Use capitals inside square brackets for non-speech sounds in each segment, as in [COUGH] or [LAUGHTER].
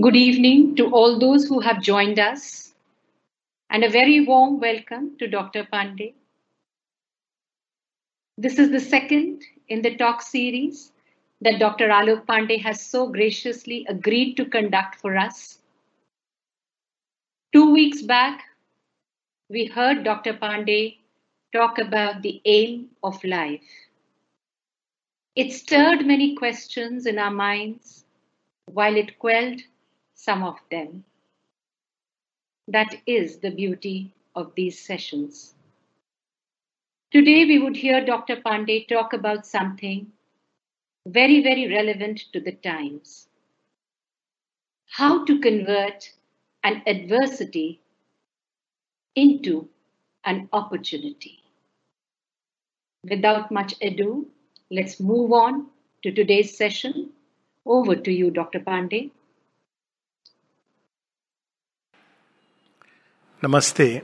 Good evening to all those who have joined us, and a very warm welcome to Dr. Pandey. This is the second in the talk series that Dr. Alok Pandey has so graciously agreed to conduct for us. Two weeks back, we heard Dr. Pandey talk about the aim of life. It stirred many questions in our minds while it quelled some of them. That is the beauty of these sessions. Today, we would hear Dr. Pandey talk about something very, very relevant to the times how to convert an adversity into an opportunity. Without much ado, let's move on to today's session. Over to you, Dr. Pandey. Namaste.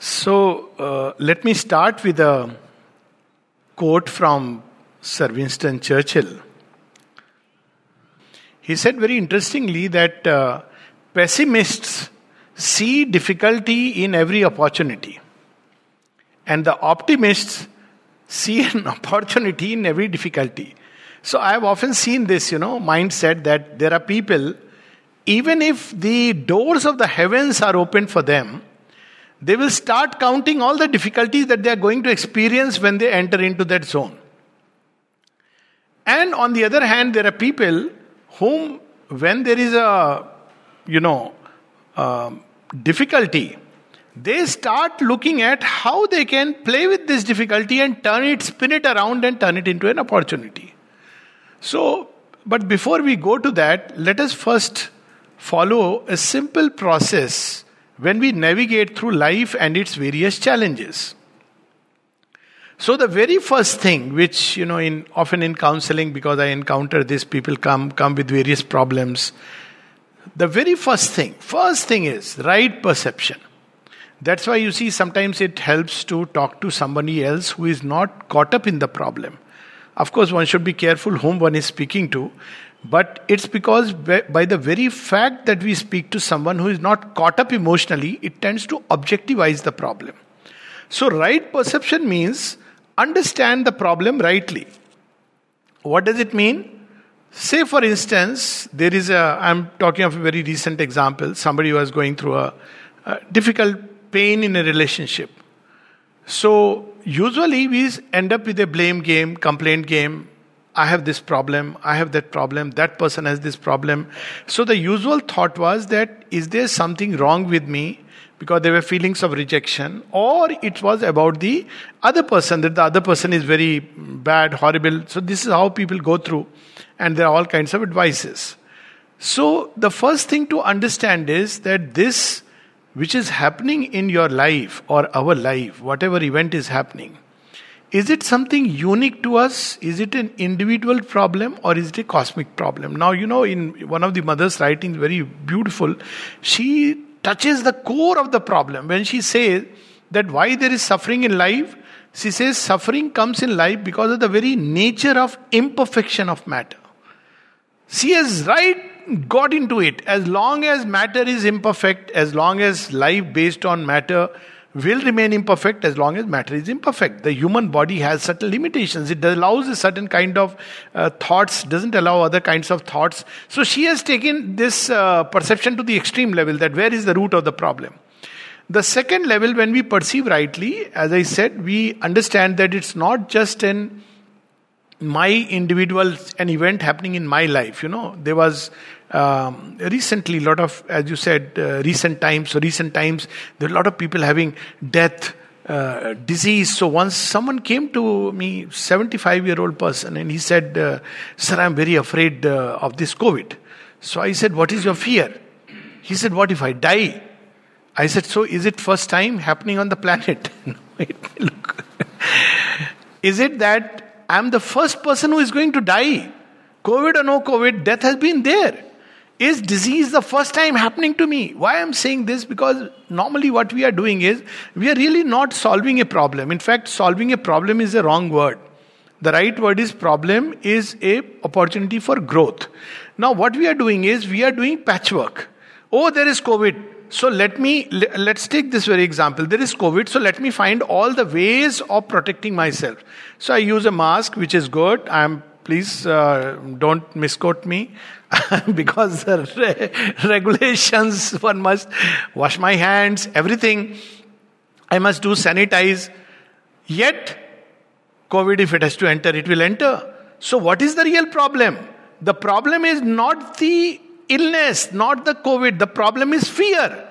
So, uh, let me start with a quote from Sir Winston Churchill. He said very interestingly that uh, pessimists see difficulty in every opportunity, and the optimists see an [LAUGHS] opportunity in every difficulty. So, I have often seen this, you know, mindset that there are people even if the doors of the heavens are open for them, they will start counting all the difficulties that they are going to experience when they enter into that zone. And on the other hand, there are people whom, when there is a, you know, um, difficulty, they start looking at how they can play with this difficulty and turn it, spin it around and turn it into an opportunity. So, but before we go to that, let us first follow a simple process when we navigate through life and its various challenges. So the very first thing, which you know, in often in counseling, because I encounter this, people come come with various problems. The very first thing, first thing is right perception. That's why you see sometimes it helps to talk to somebody else who is not caught up in the problem. Of course, one should be careful whom one is speaking to, but it's because by the very fact that we speak to someone who is not caught up emotionally, it tends to objectivize the problem. So, right perception means understand the problem rightly. What does it mean? Say, for instance, there is a, I'm talking of a very recent example, somebody was going through a, a difficult pain in a relationship. So, usually we end up with a blame game, complaint game, I have this problem, I have that problem, that person has this problem. So the usual thought was that is there something wrong with me? Because there were feelings of rejection, or it was about the other person, that the other person is very bad, horrible. So, this is how people go through, and there are all kinds of advices. So, the first thing to understand is that this, which is happening in your life or our life, whatever event is happening, is it something unique to us? Is it an individual problem or is it a cosmic problem? Now, you know, in one of the mother's writings, very beautiful, she touches the core of the problem. When she says that why there is suffering in life, she says suffering comes in life because of the very nature of imperfection of matter. She has right got into it. As long as matter is imperfect, as long as life based on matter will remain imperfect as long as matter is imperfect. The human body has certain limitations. It allows a certain kind of uh, thoughts, doesn't allow other kinds of thoughts. So she has taken this uh, perception to the extreme level that where is the root of the problem. The second level, when we perceive rightly, as I said, we understand that it's not just an my individual an event happening in my life you know there was um, recently a lot of as you said uh, recent times so recent times there are a lot of people having death uh, disease. So once someone came to me 75 year old person and he said uh, sir i'm very afraid uh, of this covid. So i said what is your fear? He said what if i die? I said so is it first time happening on the planet? [LAUGHS] Look. Is it that I'm the first person who is going to die. COVID or no COVID, death has been there. Is disease the first time happening to me? Why I'm saying this? Because normally what we are doing is we are really not solving a problem. In fact, solving a problem is a wrong word. The right word is problem is a opportunity for growth. Now what we are doing is we are doing patchwork. Oh, there is COVID. So let me let's take this very example. There is COVID, so let me find all the ways of protecting myself. So I use a mask, which is good. I am please uh, don't misquote me [LAUGHS] because the re- regulations [LAUGHS] one must wash my hands, everything. I must do sanitize. Yet, COVID, if it has to enter, it will enter. So, what is the real problem? The problem is not the illness, not the COVID. The problem is fear.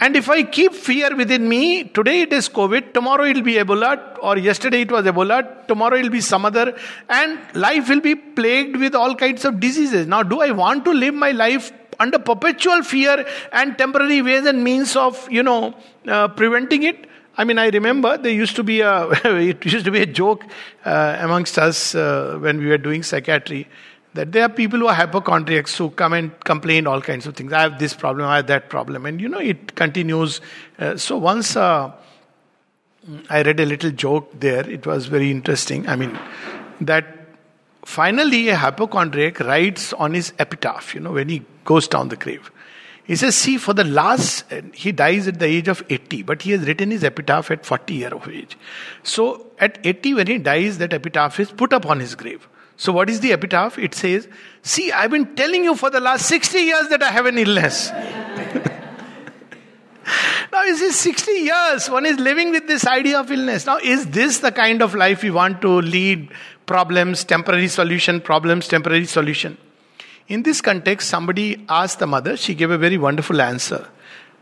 And if I keep fear within me, today it is COVID, tomorrow it will be Ebola, or yesterday it was Ebola, tomorrow it will be some other, and life will be plagued with all kinds of diseases. Now, do I want to live my life under perpetual fear and temporary ways and means of, you know, uh, preventing it? I mean, I remember there used to be a [LAUGHS] it used to be a joke uh, amongst us uh, when we were doing psychiatry that there are people who are hypochondriacs who come and complain all kinds of things. I have this problem, I have that problem, and you know it continues. Uh, so once uh, I read a little joke there. It was very interesting. I mean that finally a hypochondriac writes on his epitaph. You know when he goes down the grave. He says, see, for the last, he dies at the age of 80, but he has written his epitaph at 40 year of age. So at 80, when he dies, that epitaph is put up on his grave. So, what is the epitaph? It says, See, I've been telling you for the last 60 years that I have an illness. [LAUGHS] now, is this 60 years? One is living with this idea of illness. Now, is this the kind of life we want to lead? Problems, temporary solution, problems, temporary solution. In this context, somebody asked the mother, she gave a very wonderful answer.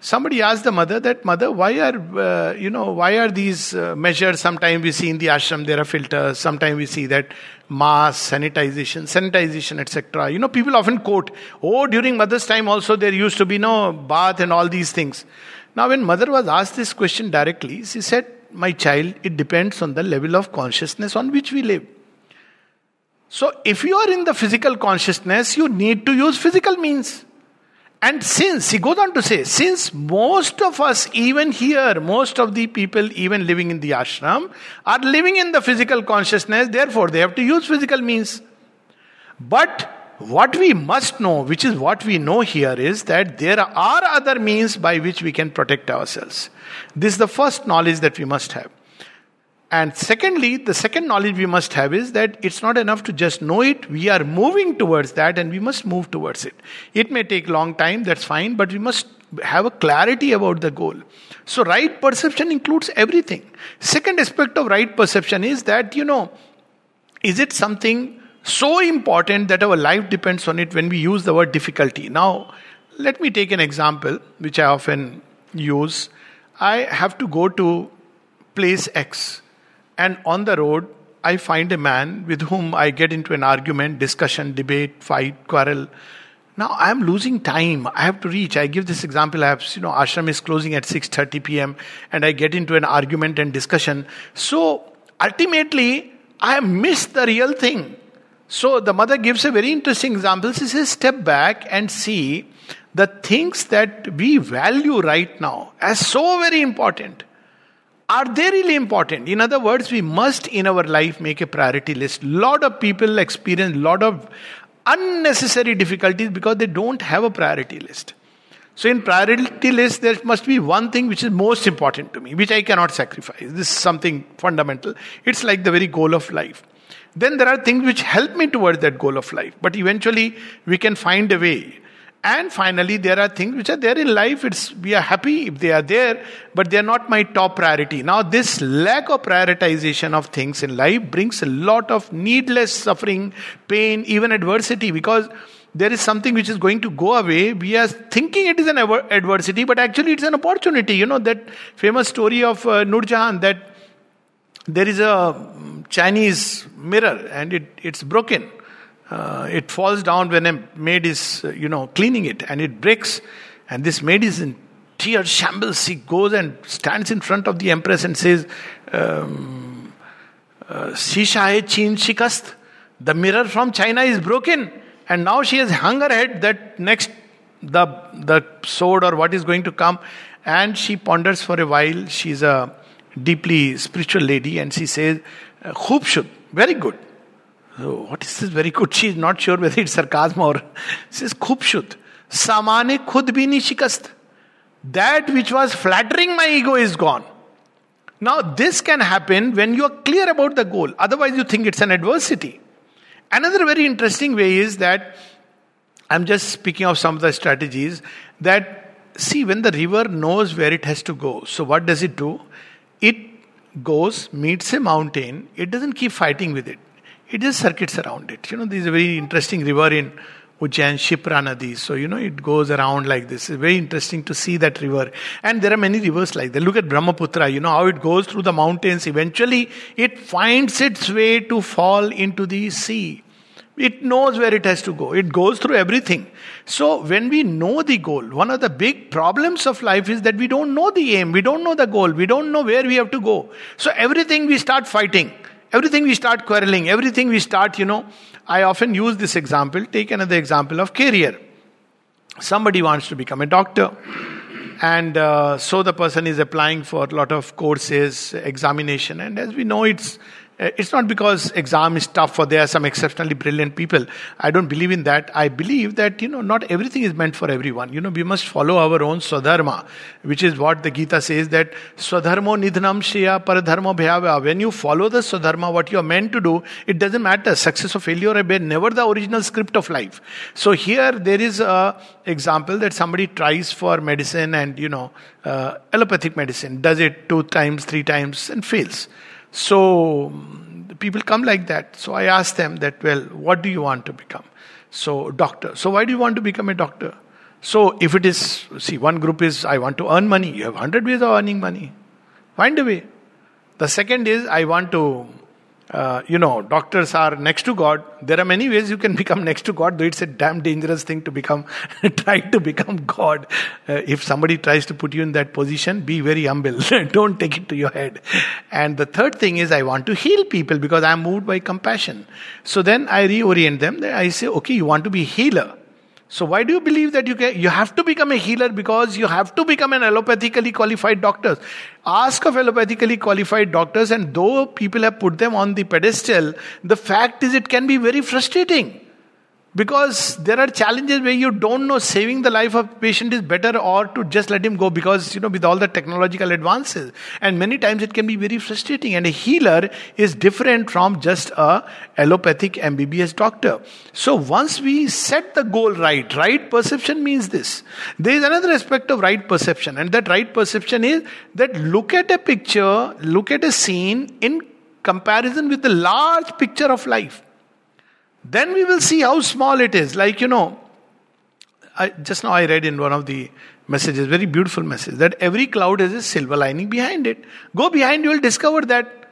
Somebody asked the mother that, Mother, why are, uh, you know, why are these uh, measures? Sometimes we see in the ashram there are filters, sometimes we see that mass, sanitization, sanitization, etc. You know, people often quote, oh, during mother's time also there used to be no bath and all these things. Now, when mother was asked this question directly, she said, My child, it depends on the level of consciousness on which we live. So, if you are in the physical consciousness, you need to use physical means. And since, he goes on to say, since most of us, even here, most of the people, even living in the ashram, are living in the physical consciousness, therefore they have to use physical means. But what we must know, which is what we know here, is that there are other means by which we can protect ourselves. This is the first knowledge that we must have. And secondly, the second knowledge we must have is that it's not enough to just know it. We are moving towards that and we must move towards it. It may take long time, that's fine, but we must have a clarity about the goal. So right perception includes everything. Second aspect of right perception is that, you know, is it something so important that our life depends on it when we use the word difficulty? Now, let me take an example which I often use. I have to go to place X and on the road, I find a man with whom I get into an argument, discussion, debate, fight, quarrel. Now I am losing time. I have to reach. I give this example. I have, you know, ashram is closing at 6:30 p.m. and I get into an argument and discussion. So ultimately, I miss the real thing. So the mother gives a very interesting example. She says, step back and see the things that we value right now as so very important are they really important? In other words we must in our life make a priority list. Lot of people experience lot of unnecessary difficulties because they don't have a priority list. So in priority list there must be one thing which is most important to me which i cannot sacrifice. This is something fundamental. It's like the very goal of life. Then there are things which help me towards that goal of life. But eventually we can find a way and finally, there are things which are there in life. It's we are happy if they are there, but they are not my top priority. Now, this lack of prioritization of things in life brings a lot of needless suffering, pain, even adversity, because there is something which is going to go away. We are thinking it is an adversity, but actually it's an opportunity. You know that famous story of uh, Nurjahan that there is a Chinese mirror and it, it's broken uh, it falls down when a maid is, uh, you know, cleaning it and it breaks. And this maid is in tears, shambles. She goes and stands in front of the empress and says, um, uh, Shisha chin shikast. The mirror from China is broken. And now she has hung her head that next, the, the sword or what is going to come. And she ponders for a while. She's a deeply spiritual lady and she says, Khub shud Very good. So, what is this very good? She is not sure whether it's sarcasm or [LAUGHS] says खूब शुद्ध सामाने खुद भी नहीं शिकस्त that which was flattering my ego is gone. Now, this can happen when you are clear about the goal. Otherwise, you think it's an adversity. Another very interesting way is that I'm just speaking of some of the strategies that see when the river knows where it has to go. So, what does it do? It goes, meets a mountain, it doesn't keep fighting with it, it just circuits around it. You know, there's a very interesting river in Ujjain, Shipra Nadi. So, you know, it goes around like this. It's very interesting to see that river. And there are many rivers like that. Look at Brahmaputra, you know, how it goes through the mountains. Eventually, it finds its way to fall into the sea. It knows where it has to go. It goes through everything. So, when we know the goal, one of the big problems of life is that we don't know the aim, we don't know the goal, we don't know where we have to go. So, everything we start fighting, everything we start quarreling, everything we start, you know, I often use this example. Take another example of career. Somebody wants to become a doctor, and uh, so the person is applying for a lot of courses, examination, and as we know, it's it's not because exam is tough or there are some exceptionally brilliant people. I don't believe in that. I believe that, you know, not everything is meant for everyone. You know, we must follow our own swadharma, which is what the Gita says that swadharmo nidhanam shreya paradharmo bhyava. When you follow the swadharma, what you are meant to do, it doesn't matter. Success or failure are never the original script of life. So here there is a example that somebody tries for medicine and, you know, uh, allopathic medicine, does it two times, three times and fails. So people come like that. So I ask them that, well, what do you want to become? So, doctor. So, why do you want to become a doctor? So, if it is, see, one group is, I want to earn money. You have 100 ways of earning money. Find a way. The second is, I want to uh, you know, doctors are next to God. There are many ways you can [LAUGHS] become next to God, though it's a damn dangerous thing to become, [LAUGHS] try to become God. Uh, if somebody tries to put you in that position, be very humble. [LAUGHS] Don't take it to your head. And the third thing is, I want to heal people because I'm moved by compassion. So then I reorient them. I say, okay, you want to be healer. So why do you believe that you can, you have to become a healer because you have to become an allopathically qualified doctor? Ask of allopathically qualified doctors, and though people have put them on the pedestal, the fact is it can be very frustrating. Because there are challenges where you don't know saving the life of a patient is better or to just let him go because, you know, with all the technological advances. And many times it can be very frustrating. And a healer is different from just a allopathic MBBS doctor. So once we set the goal right, right perception means this. There is another aspect of right perception. And that right perception is that look at a picture, look at a scene in comparison with the large picture of life. Then we will see how small it is. Like, you know, I, just now I read in one of the messages, very beautiful message, that every cloud has a silver lining behind it. Go behind, you will discover that.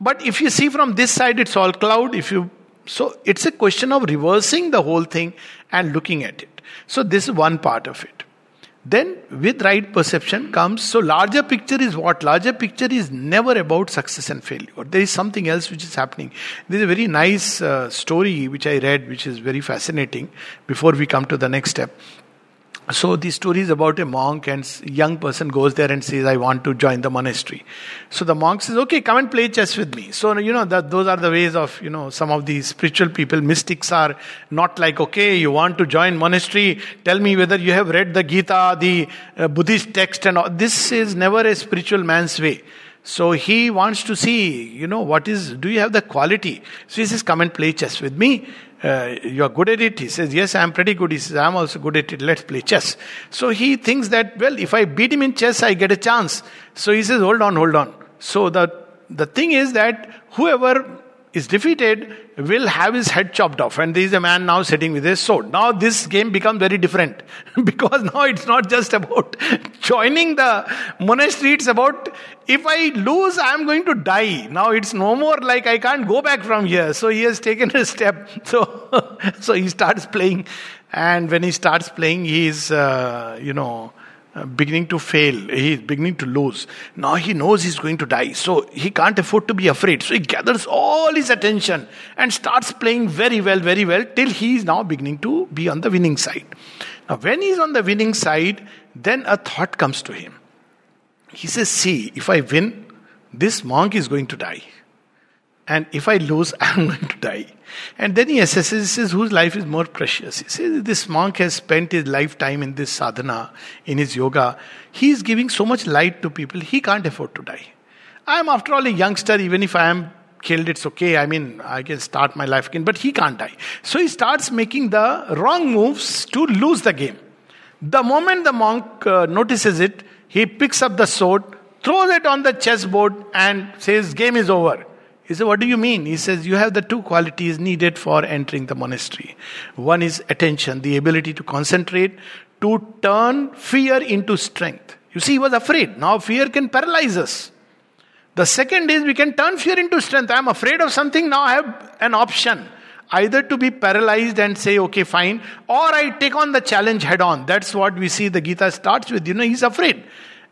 But if you see from this side, it's all cloud. If you so it's a question of reversing the whole thing and looking at it. So this is one part of it. Then, with right perception comes, so larger picture is what? Larger picture is never about success and failure. There is something else which is happening. There's a very nice uh, story which I read, which is very fascinating before we come to the next step. So the story is about a monk and young person goes there and says, I want to join the monastery. So the monk says, okay, come and play chess with me. So, you know, that those are the ways of, you know, some of these spiritual people, mystics are not like, okay, you want to join monastery, tell me whether you have read the Gita, the uh, Buddhist text and all. This is never a spiritual man's way. So he wants to see, you know, what is, do you have the quality? So he says, come and play chess with me uh, you are good at it? He says, Yes, I am pretty good. He says, I am also good at it. Let's play chess. So he thinks that, well, if I beat him in chess, I get a chance. So he says, Hold on, hold on. So the, the thing is that whoever is defeated will have his head chopped off. And there is a man now sitting with his sword. Now this game becomes very different [LAUGHS] because now it's not just about [LAUGHS] joining the monastery, it's about if I lose, I'm going to die. Now it's no more like I can't go back from here. So he has taken a step. [LAUGHS] So, so he starts playing. And when he starts playing, he is, uh, you know, Uh, beginning to fail. He is beginning to lose. Now he knows he's going to die. So he can't afford to be afraid. So he gathers all his attention and starts playing very well, very well, till he is now beginning to be on the winning side. Now, when he's on the winning side, then a thought comes to him. He says, See, if I win, this monk is going to die. And if I lose, [LAUGHS] I'm going to die. And then he assesses, he says, whose life is more precious? He says, this monk has spent his lifetime in this sadhana, in his yoga. He is giving so much light to people, he can't afford to die. I am, after all, a youngster, even if I am killed, it's okay. I mean, I can start my life again, but he can't die. So he starts making the wrong moves to lose the game. The moment the monk uh, notices it, he picks up the sword, throws it on the chessboard, and says, Game is over. He said, What do you mean? He says, You have the two qualities needed for entering the monastery. One is attention, the ability to concentrate, to turn fear into strength. You see, he was afraid. Now fear can paralyze us. The second is we can turn fear into strength. I am afraid of something, now I have an option. Either to be paralyzed and say, okay, fine, or I take on the challenge head on. That's what we see the Gita starts with. You know, he's afraid.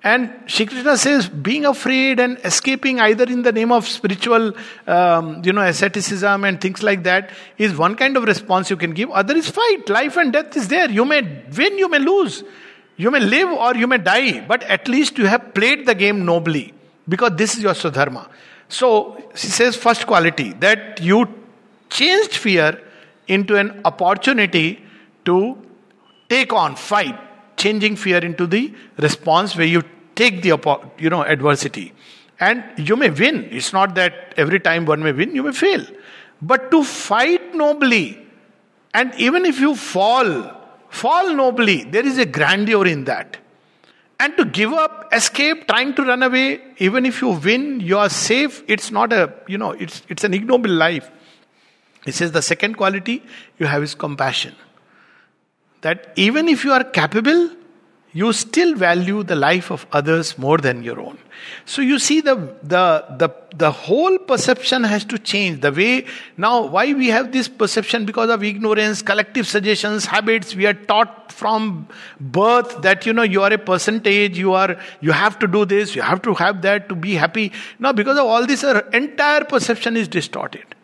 And Shri Krishna says, being afraid and escaping either in the name of spiritual, um, you know, asceticism and things like that is one kind of response you can give. Other is fight. Life and death is there. You may win, you may lose. You may live or you may die, but at least you have played the game nobly because this is your Swadharma. So, she says, first quality that you changed fear into an opportunity to take on, fight, changing fear into the response where you take the you know adversity. And you may win. It's not that every time one may win you may fail. But to fight nobly and even if you fall fall nobly there is a grandeur in that. And to give up escape trying to run away even if you win you are safe. It's not a you know it's it's an ignoble life. He says the second quality you have is compassion. That even if you are capable you still value the life of others more than your own. So you see the the the, the whole perception has to change. The way now why we have this perception? Because of ignorance collective suggestions habits. We are taught from birth that you know you are a percentage. You are you have to do this. You have to have that to be happy. Now because of all this our entire perception is distorted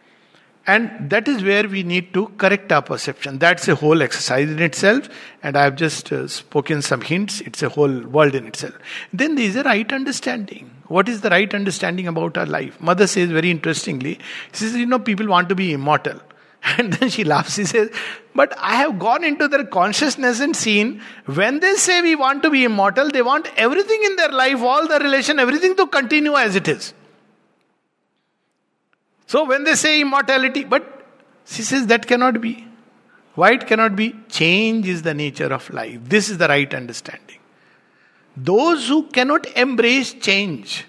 and that is where we need to correct our perception. That's a whole exercise in itself. And I have just uh, spoken some hints. It's a whole world in itself. Then there is a right understanding. What is the right understanding about our life? Mother says very interestingly, she says, you know, people want to be immortal. [LAUGHS] And then she laughs. She says, But I have gone into their consciousness and seen when they say we want to be immortal, they want everything in their life, all the relation, everything to continue as it is. So when they say immortality, but she says that cannot be. Why it cannot be? Change is the nature of life. This is the right understanding. Those who cannot embrace change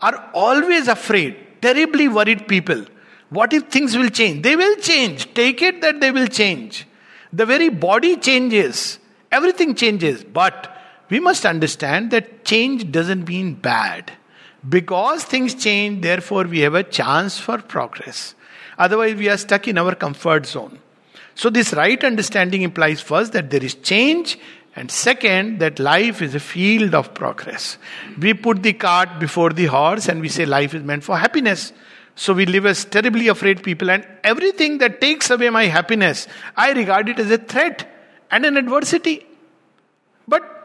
are always afraid, terribly worried people. What if things will change? They will change. Take it that they will change. The very body changes, everything changes. But we must understand that change doesn't mean bad. Because things change, therefore, we have a chance for progress. Otherwise, we are stuck in our comfort zone. So, this right understanding implies first that there is change, and second, that life is a field of progress. We put the cart before the horse and we say life is meant for happiness. So we live as terribly afraid people, and everything that takes away my happiness, I regard it as a threat and an adversity. But,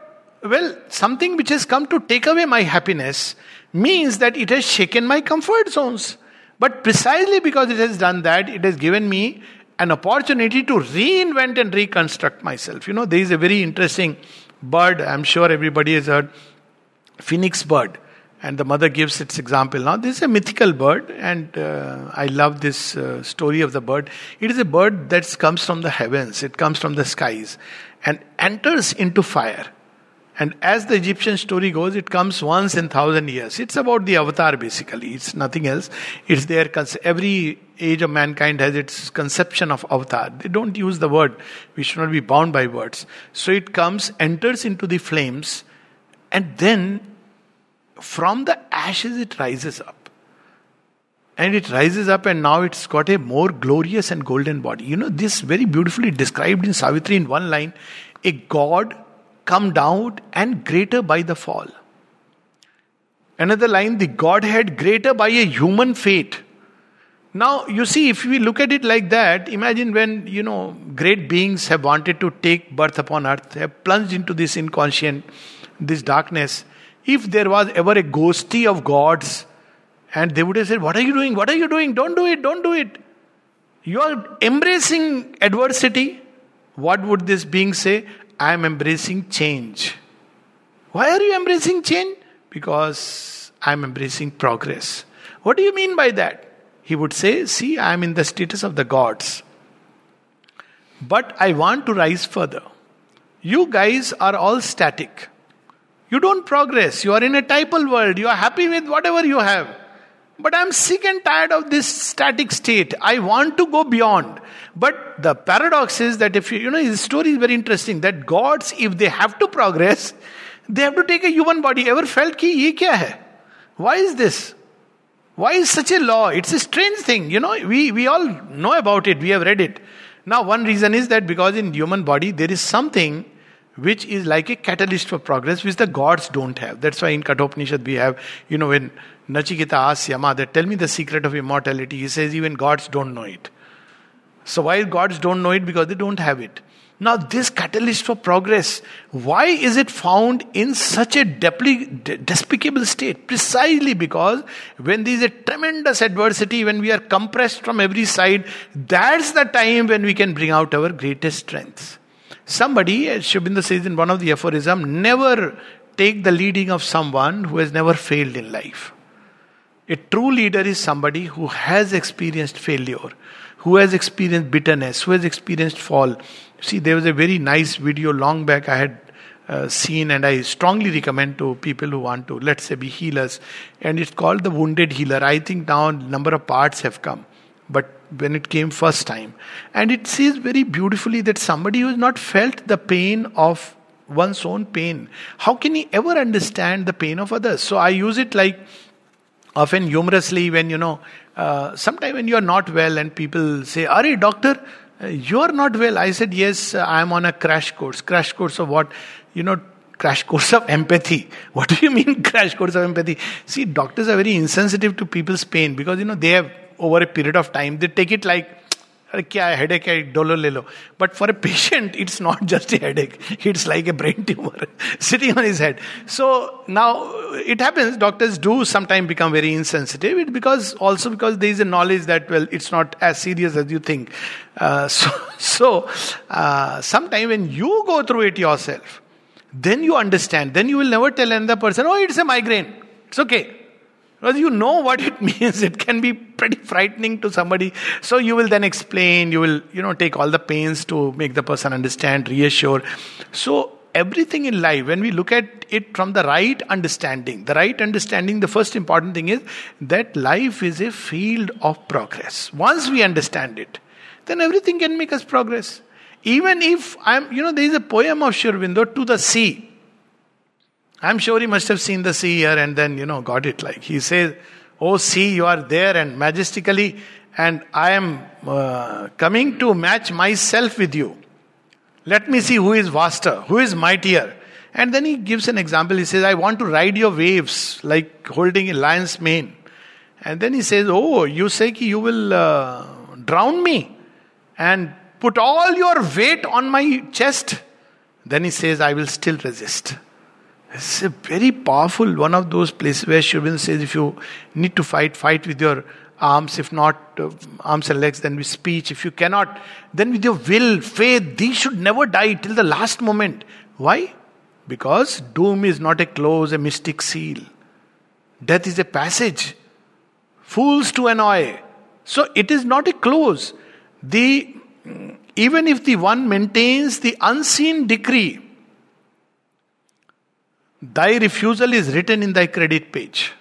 well, something which has come to take away my happiness means that it has shaken my comfort zones. But precisely because it has done that, it has given me an opportunity to reinvent and reconstruct myself. You know, there is a very interesting bird, I'm sure everybody has heard, phoenix bird. And the mother gives its example. Now, this is a mythical bird, and uh, I love this uh, story of the bird. It is a bird that comes from the heavens, it comes from the skies, and enters into fire. And as the Egyptian story goes, it comes once in thousand years. It's about the avatar basically. It's nothing else. It's their every age of mankind has its conception of avatar. They don't use the word. We should not be bound by words. So it comes, enters into the flames, and then from the ashes it rises up. And it rises up, and now it's got a more glorious and golden body. You know, this very beautifully described in Savitri in one line a god come down and greater by the fall. Another line, the Godhead greater by a human fate. Now, you see, if we look at it like that, imagine when, you know, great beings have wanted to take birth upon earth, have plunged into this inconscient, this darkness. If there was ever a ghosty of gods, And they would have said, What are you doing? What are you doing? Don't do it, don't do it. You are embracing adversity. What would this being say? I am embracing change. Why are you embracing change? Because I am embracing progress. What do you mean by that? He would say, See, I am in the status of the gods. But I want to rise further. You guys are all static. You don't progress. You are in a typal world. You are happy with whatever you have. But I'm sick and tired of this static state. I want to go beyond. But the paradox is that if you, you know, his story is very interesting that gods, if they have to progress, they have to take a human body. Ever felt ki ye kya hai? Why is this? Why is such a law? It's a strange thing. You know, we, we all know about it. We have read it. Now, one reason is that because in human body there is something which is like a catalyst for progress, which the gods don't have. That's why in Kathopanishad we have, you know, when Nachiketa asks Yama tell me the secret of immortality, he says even gods don't know it. So why gods don't know it? Because they don't have it. Now, this catalyst for progress, why is it found in such a despicable state? Precisely because when there is a tremendous adversity, when we are compressed from every side, that's the time when we can bring out our greatest strengths. Somebody, as Aurobindo says in one of the aphorisms, never take the leading of someone who has never failed in life. A true leader is somebody who has experienced failure, who has experienced bitterness, who has experienced fall. See, there was a very nice video long back I had uh, seen, and I strongly recommend to people who want to, let's say, be healers. And it's called The Wounded Healer. I think now a number of parts have come. But when it came first time. And it says very beautifully that somebody who has not felt the pain of one's own pain, how can he ever understand the pain of others? So I use it like often humorously when you know, uh, sometime when you are not well and people say, Are you doctor, uh, you are not well. I said, Yes, I am on a crash course. Crash course of what? You know, crash course of empathy. [LAUGHS] What do you mean, [LAUGHS] crash course of empathy? See, doctors are very insensitive to people's pain because you know they have over a period of time, they take it like, क्या है headache है डोलो ले लो but for a patient it's not just a headache it's like a brain tumour sitting on his head so now it happens doctors do sometimes become very insensitive it because also because there is a knowledge that well it's not as serious as you think uh, so so uh, sometime when you go through it yourself then you understand then you will never tell another person oh it's a migraine it's okay because you know what it [LAUGHS] means. It can be pretty frightening to somebody. So you will then explain, you will, you know, take all the pains to make the person understand, reassure. So everything in life, when we look at it from the right understanding, the right understanding, the first important thing is that life is a field of progress. Once we understand it, then everything can make us progress. Even if I'm, you know, there is a poem of Sri Aurobindo to the sea. I'm sure he must have seen the sea here and then, you know, got it. Like he says, Oh, sea, you are there and majestically, and I am uh, coming to match myself with you. Let me see who is vaster, who is mightier. And then he gives an example. He says, I want to ride your waves like holding a lion's mane. And then he says, Oh, you say ki you will uh, drown me and put all your weight on my chest. Then he says, I will still resist. It's a very powerful one of those places where Sri says if you need to fight, fight with your arms. If not uh, arms and legs, then with speech. If you cannot, then with your will, faith. These should never die till the last moment. Why? Because doom is not a close, a mystic seal. Death is a passage. Fools to annoy. So it is not a close. The even if the one maintains the unseen decree Thy refusal is written in thy credit page.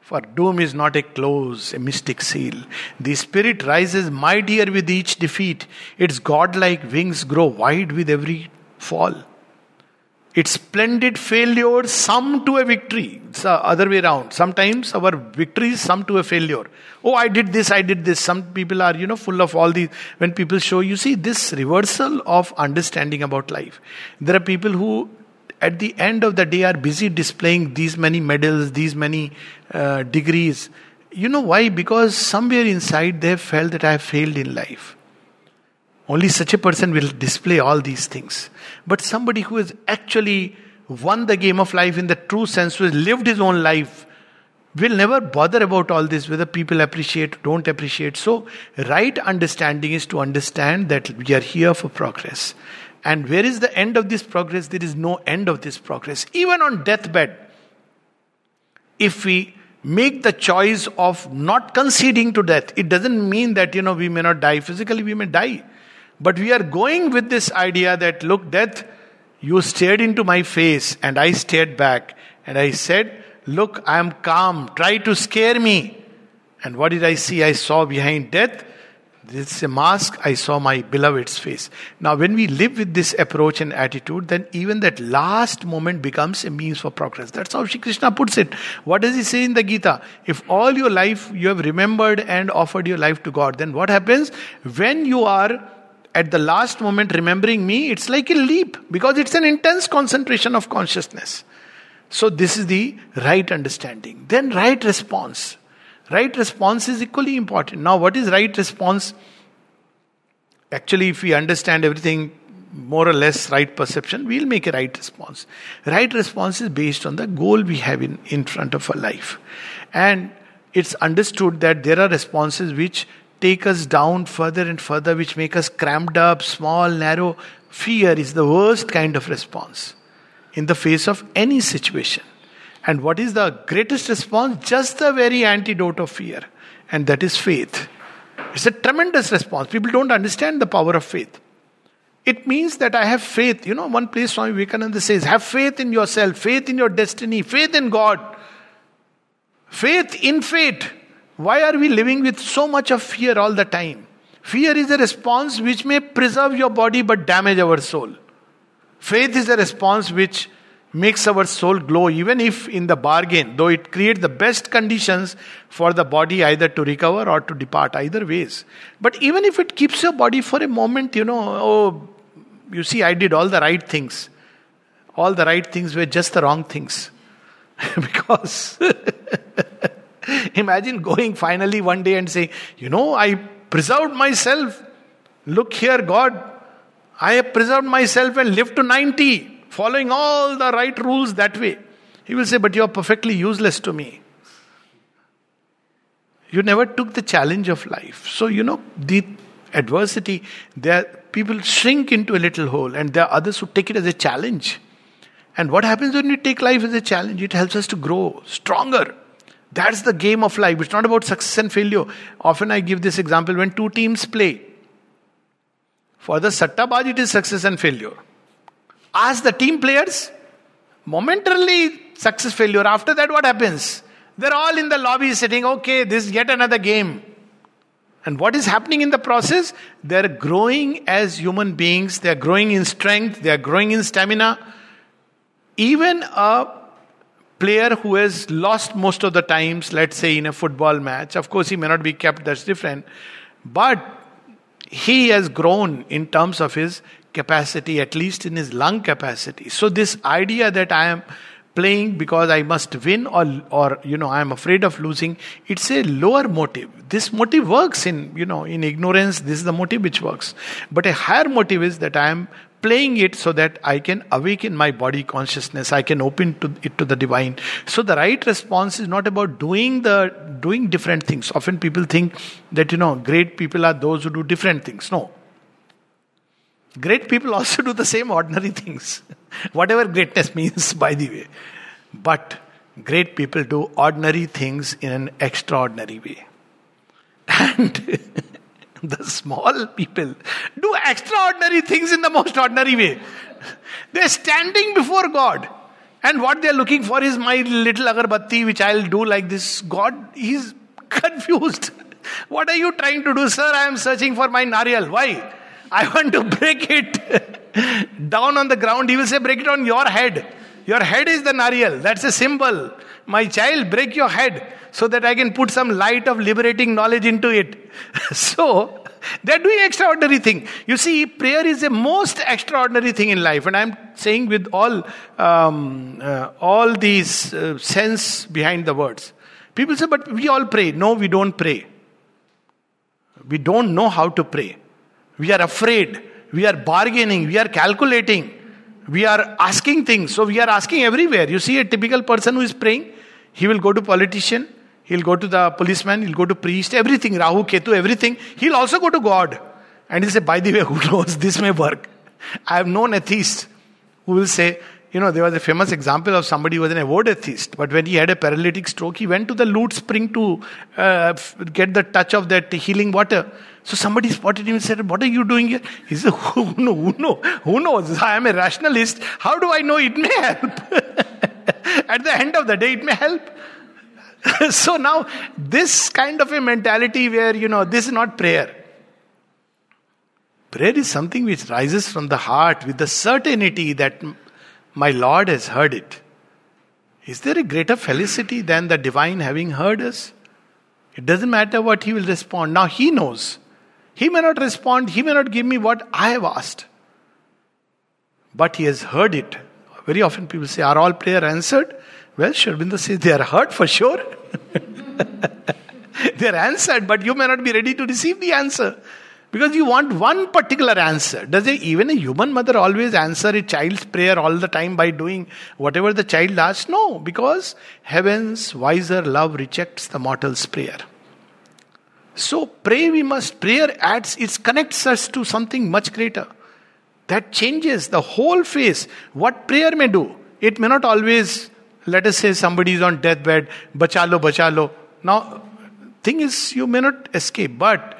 For doom is not a close, a mystic seal. The spirit rises mightier with each defeat. Its godlike wings grow wide with every fall. Its splendid failures sum to a victory. It's the other way around. Sometimes our victories sum to a failure. Oh, I did this, I did this. Some people are, you know, full of all these. When people show, you see this reversal of understanding about life. There are people who at the end of the day are busy displaying these many medals, these many uh, degrees. You know why? Because somewhere inside they have felt that I have failed in life. Only such a person will display all these things. But somebody who has actually won the game of life in the true sense, who has lived his own life We'll never bother about all this, whether people appreciate, don't appreciate. So, right understanding is to understand that we are here for progress. And where is the end of this progress? There is no end of this progress. Even on deathbed, if we make the choice of not conceding to death, it doesn't mean that, you know, we may not die. Physically, we may die. But we are going with this idea that, look, death, you stared into my face and I stared back. And I said, Look, I am calm. Try to scare me. And what did I see? I saw behind death. This is a mask. I saw my beloved's face. Now, when we live with this approach and attitude, then even that last moment becomes a means for progress. That's how Shri Krishna puts it. What does he say in the Gita? If all your life you have remembered and offered your life to God, then what happens? When you are at the last moment remembering me, it's like a leap because it's an intense concentration of consciousness. So, this is the right understanding. Then, right response. Right response is equally important. Now, what is right response? Actually, if we understand everything more or less right perception, we'll make a right response. Right response is based on the goal we have in, in front of our life. And it's understood that there are responses which take us down further and further, which make us cramped up, small, narrow. Fear is the worst kind of response in the face of any situation. And what is the greatest response? Just the very antidote of fear, and that is faith. It's a tremendous response. People don't understand the power of faith. It means that I have faith. You know, one place Swami Vivekananda says, have faith in yourself, faith in your destiny, faith in God, faith in fate. Why are we living with so much of fear all the time? Fear is a response which may preserve your body but damage our soul. Faith is a response which makes our soul glow, even if in the bargain, though it creates the best conditions for the body either to recover or to depart, either ways. But even if it keeps your body for a moment, you know, oh, you see, I did all the right things. All the right things were just the wrong things. [LAUGHS] because [LAUGHS] imagine going finally one day and saying, you know, I preserved myself. Look here, God, I have preserved myself and lived to 90, following all the right rules that way. He will say, But you are perfectly useless to me. You never took the challenge of life. So, you know, the adversity, there people shrink into a little hole, and there are others who take it as a challenge. And what happens when we take life as a challenge? It helps us to grow stronger. That's the game of life. It's not about success and failure. Often I give this example when two teams play. For the Sattabaj, it is success and failure. Ask the team players, momentarily success, failure. After that, what happens? They're all in the lobby sitting, okay, this is yet another game. And what is happening in the process? They're growing as human beings, they're growing in strength, they're growing in stamina. Even a player who has lost most of the times, let's say in a football match, of course, he may not be kept, that's different. But he has grown in terms of his capacity, at least in his lung capacity. So, this idea that I am playing because I must win or, or you know, I am afraid of losing, it's a lower motive. This motive works in, you know, in ignorance, this is the motive which works. But a higher motive is that I am playing it so that I can awaken my body consciousness. I can open to it to the divine. So the right response is not about doing the doing different things. Often people think that you know great people are those who do different things. No. Great people also do the same ordinary things. [LAUGHS] Whatever greatness means, by the way. But great people do ordinary things in an extraordinary way. And [LAUGHS] the small people do extraordinary things in the most ordinary way. They're standing before God. And what they're looking for is my little agarbatti, which I'll do like this. God, he's [LAUGHS] confused. What are you trying to do, sir? I am searching for my nariyal. Why? I want to break it down on the ground. He will say, break it on your head. Your head is the nariyal. That's a symbol. My child, break your head so that I can put some light of liberating knowledge into it. [LAUGHS] so, they're doing extraordinary thing. You see, prayer is the most extraordinary thing in life, and I'm saying with all um, uh, all these uh, sense behind the words. People say, "But we all pray." No, we don't pray. We don't know how to pray. We are afraid. We are bargaining. We are calculating. We are asking things. So we are asking everywhere. You see a typical person who is praying He will go to politician, he'll go to the policeman, he'll go to priest, everything, Rahu, Ketu, everything. He'll also go to God. And he'll say, by the way, who knows, [LAUGHS] this may work. I have known atheists who will say, you know, there was a famous example of somebody who was an avowed atheist, but when he had a paralytic stroke, he went to the Lourdes spring to uh, get the touch of that healing water. So somebody spotted him and said, What are you doing here? He said, Who, know, who, know, who knows? I am a rationalist. How do I know it may help? [LAUGHS] At the end of the day, it may help. [LAUGHS] so now, this kind of a mentality where, you know, this is not prayer. Prayer is something which rises from the heart with the certainty that my Lord has heard it. Is there a greater felicity than the divine having heard us? It doesn't matter what he will respond. Now he knows. He may not respond, he may not give me what I have asked. But he has heard it. Very often people say, Are all prayer answered? Well, Sri Aurobindo says they are heard for sure. [LAUGHS] they are answered, but you may not be ready to receive the answer. Because you want one particular answer. Does it, even a human mother always answer a child's prayer all the time by doing whatever the child asks? No, because heaven's wiser love rejects the mortal's prayer. So pray we must. Prayer adds, it connects us to something much greater. That changes the whole face. What prayer may do, it may not always, let us say somebody is on deathbed, bachalo, bachalo. Now, thing is, you may not escape, but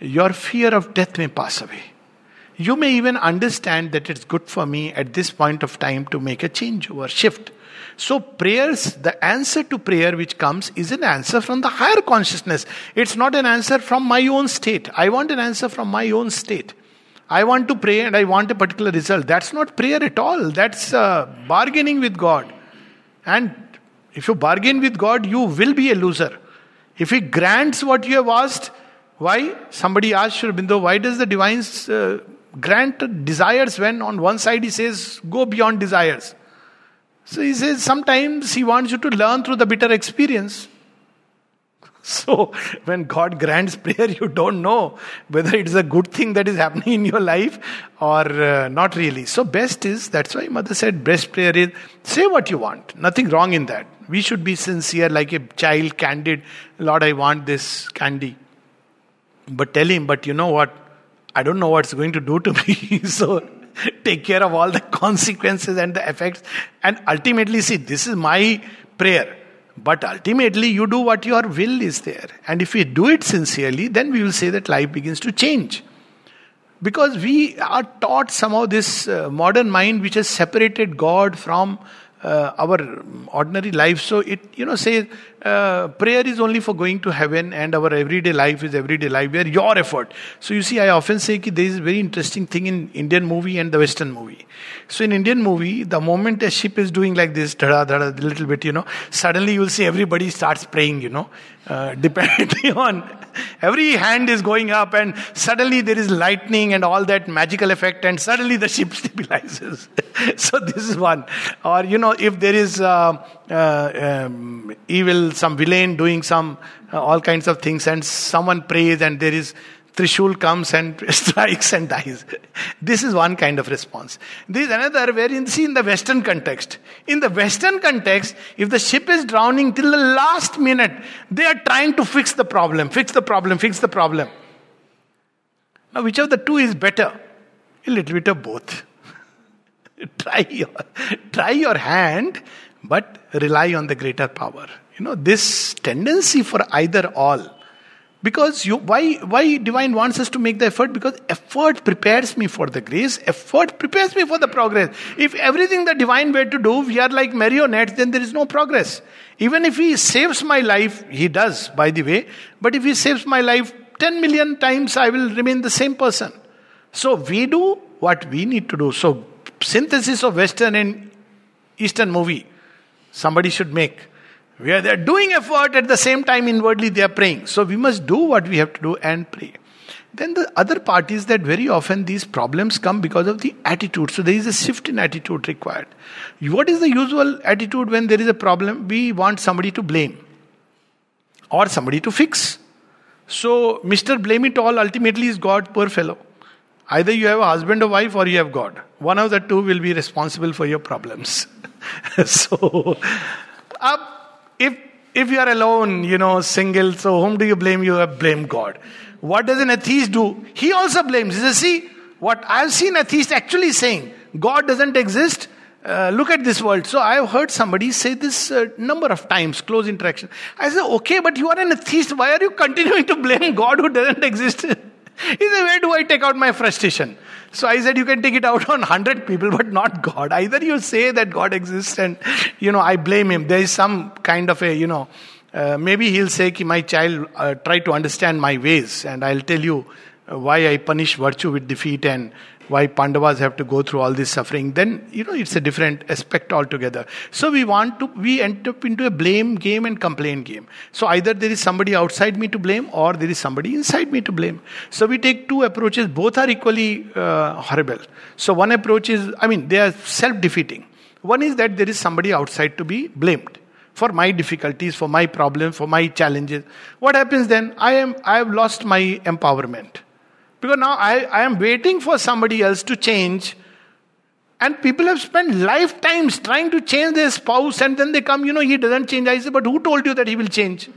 your fear of death may pass away. You may even understand that it's good for me at this point of time to make a change or shift. So, prayers, the answer to prayer which comes is an answer from the higher consciousness. It's not an answer from my own state. I want an answer from my own state. I want to pray and I want a particular result. That's not prayer at all. That's uh, bargaining with God. And if you bargain with God, you will be a loser. If He grants what you have asked, why? Somebody asked Sri Aurobindo, why does the divine uh, grant desires when on one side he says, go beyond desires? So he says, sometimes he wants you to learn through the bitter experience. [LAUGHS] So when God grants prayer, you don't know whether it is a good thing that is happening in your life or uh, not really. So best is, that's why mother said, best prayer is, say what you want. Nothing wrong in that. We should be sincere like a child, candid. Lord, I want this candy. But tell him, but you know what? I don't know what's going to do to [LAUGHS] me. so [LAUGHS] take care of all the [LAUGHS] consequences and the effects. And ultimately, see, this is my prayer. But ultimately, you do what your will is there. And if we do it sincerely, then we will say that life begins to change. Because we are taught somehow this uh, modern mind which has separated God from uh, our ordinary life. So it, you know, say uh, prayer is only for going to heaven, and our everyday life is everyday life where your effort. So you see, I often say that there is a very interesting thing in Indian movie and the Western movie. So in Indian movie, the moment a ship is doing like this, da da da, little bit, you know, suddenly you will see everybody starts praying, you know, uh, [LAUGHS] depending on every hand is going up, and suddenly there is lightning and all that magical effect, and suddenly the ship [LAUGHS] stabilizes. [LAUGHS] so this is one. Or you know, if there is uh, uh, um, evil, some villain doing some uh, all kinds of things, and someone prays, and there is Trishul comes and [LAUGHS] strikes and dies. This is one kind of response. This is another wherein see in the Western context. In the Western context, if the ship is drowning till the last minute, they are trying to fix the problem, fix the problem, fix the problem. Now, which of the two is better? A little bit of both. [LAUGHS] try your try your hand, but rely on the greater power. You know, this tendency for either all because you, why, why divine wants us to make the effort? Because effort prepares me for the grace. Effort prepares me for the progress. If everything the divine way to do, we are like marionettes, then there is no progress. Even if he saves my life, he does, by the way. But if he saves my life 10 million times, I will remain the same person. So we do what we need to do. So synthesis of Western and Eastern movie, somebody should make where they are doing effort at the same time inwardly they are praying. So we must do what we have to do and pray. Then the other part is that very often these problems come because of the attitude. So there is a shift in attitude required. What is the usual attitude when there is a problem? We want somebody to blame or somebody to fix. So Mr. Blame It All ultimately is God, poor fellow. Either you have a husband or wife or you have God. One of the two will be responsible for your problems. [LAUGHS] so, up if if you are alone, you know, single, so whom do you blame? You have blame God. What does an atheist do? He also blames. He says, see, what I've seen atheists actually saying, God doesn't exist. Uh, look at this world. So I have heard somebody say this uh, number of times, close interaction. I said, okay, but you are an atheist. Why are you continuing to blame God who doesn't [LAUGHS] exist? he said, where do I take out my frustration? So I said, you can take it out on 100 people, but not God. Either you say that God exists and, you know, I blame him. There is some kind of a, you know, uh, maybe he'll say, my child, uh, try to understand my ways, and I'll tell you uh, why I punish virtue with defeat and why Pandavas have to go through all this suffering, then you know it's a different aspect altogether. So we want to we end up into a blame game and complaint game. So either there is somebody outside me to blame or there is somebody inside me to blame. So we take two approaches. Both are equally uh, horrible. So one approach is, I mean, they are self-defeating. One is that there is somebody outside to be blamed for my difficulties, for my problems, for my challenges. What happens then? I am I have lost my empowerment. Because now I, I am waiting for somebody else to change. And people have spent lifetimes trying to change their spouse, and then they come, you know, he doesn't change. I say, but who told you that he will change?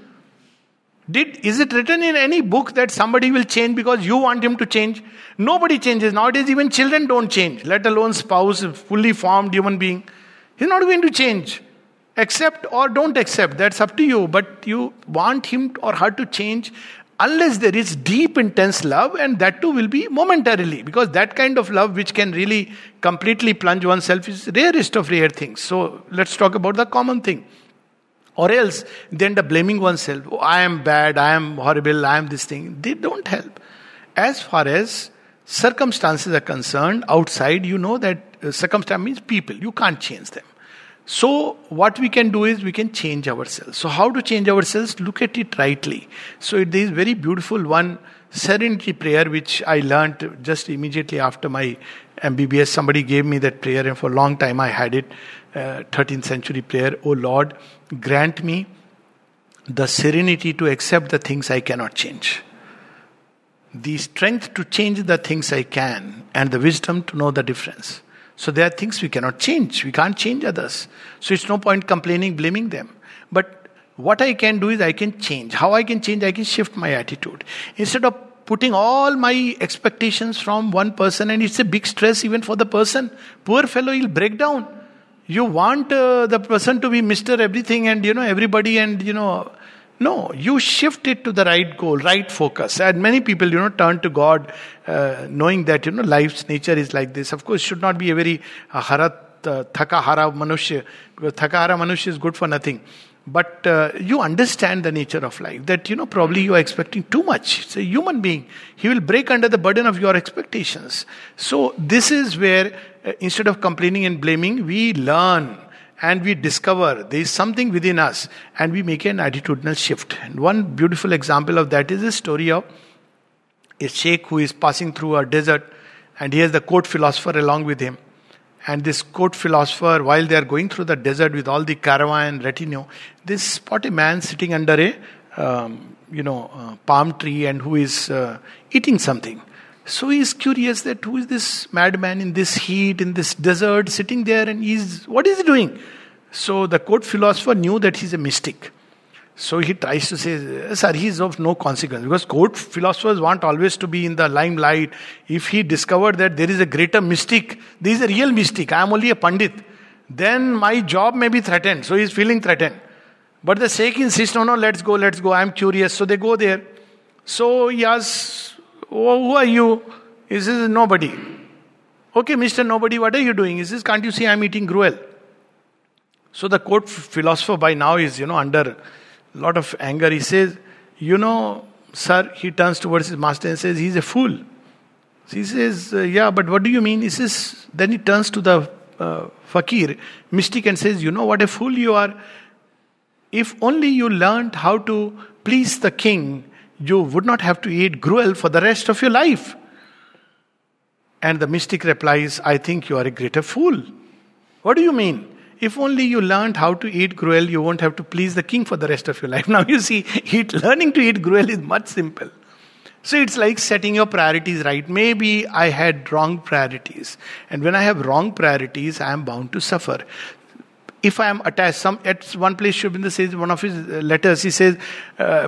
Did is it written in any book that somebody will change because you want him to change? Nobody changes. Nowadays, even children don't change, let alone spouse, fully formed human being. He's not going to change. Accept or don't accept, that's up to you. But you want him or her to change unless there is deep, intense love, and that too will be momentarily, because that kind of love which can really completely plunge oneself is rarest of rare things. So let's talk about the common thing. Or else they end up blaming oneself. Oh, I am bad, I am horrible, I am this thing. They don't help. As far as circumstances are concerned, outside, you know that uh, circumstance means people. You can't change them. So, what we can do is we can change ourselves. So, how to change ourselves? Look at it rightly. So, there is very beautiful one serenity prayer which I learned just immediately after my MBBS. Somebody gave me that prayer, and for a long time I had it. Uh, 13th century prayer. Oh Lord, grant me the serenity to accept the things I cannot change, the strength to change the things I can, and the wisdom to know the difference. So there are things we cannot change. We can't change others. So it's no point complaining, blaming them. But what I can do is I can change. How I can change? I can shift my attitude. Instead of putting all my expectations from one person, and it's a big stress even for the person. Poor fellow, he'll break down. You want uh, the person to be Mr. Everything and you know everybody and you know no, you shift it to the right goal, right focus. And many people, you know, turn to God uh, knowing that, you know, life's nature is like this. Of course, should not be a very uh, harat, uh, thakahara manushya, because thakahara manushya is good for nothing. But uh, you understand the nature of life, that, you know, probably you are expecting too much. It's a human being. He will break under the burden of your expectations. So, this is where, uh, instead of complaining and blaming, we learn and we discover there is something within us and we make an attitudinal shift. And one beautiful example of that is the story of a sheikh who is passing through a desert and he has the court philosopher along with him. And this court philosopher, while they are going through the desert with all the caravan retinue, they spot a man sitting under a um, you know uh, palm tree and who is uh, eating something. So he is curious that who is this madman in this heat, in this desert, sitting there, and he's what is he doing? So the court philosopher knew that he's a mystic. So he tries to say, Sir, he is of no consequence. Because court philosophers want always to be in the limelight. If he discovered that there is a greater mystic, there is a real mystic, I am only a pandit, then my job may be threatened. So he is feeling threatened. But the sheikh insists, No, no, let's go, let's go. I am curious. So they go there. So he asks, Oh, who are you? He says, Nobody. Okay, Mr. Nobody, what are you doing? He says, Can't you see I'm eating gruel? So the court philosopher by now is, you know, under a lot of anger. He says, You know, sir, he turns towards his master and says, He's a fool. He says, uh, Yeah, but what do you mean? He says, Then he turns to the uh, fakir, mystic, and says, You know what a fool you are. If only you learned how to please the king you would not have to eat gruel for the rest of your life. And the mystic replies, I think you are a greater fool. What do you mean? If only you learned how to eat gruel, you won't have to please the king for the rest of your life. [LAUGHS] Now you see, eat, learning to eat gruel is much simple. So it's like setting your priorities right. Maybe I had wrong priorities. And when I have wrong priorities, I am bound to suffer. if I am attached, some at one place Aurobindo says one of his letters, he says, uh,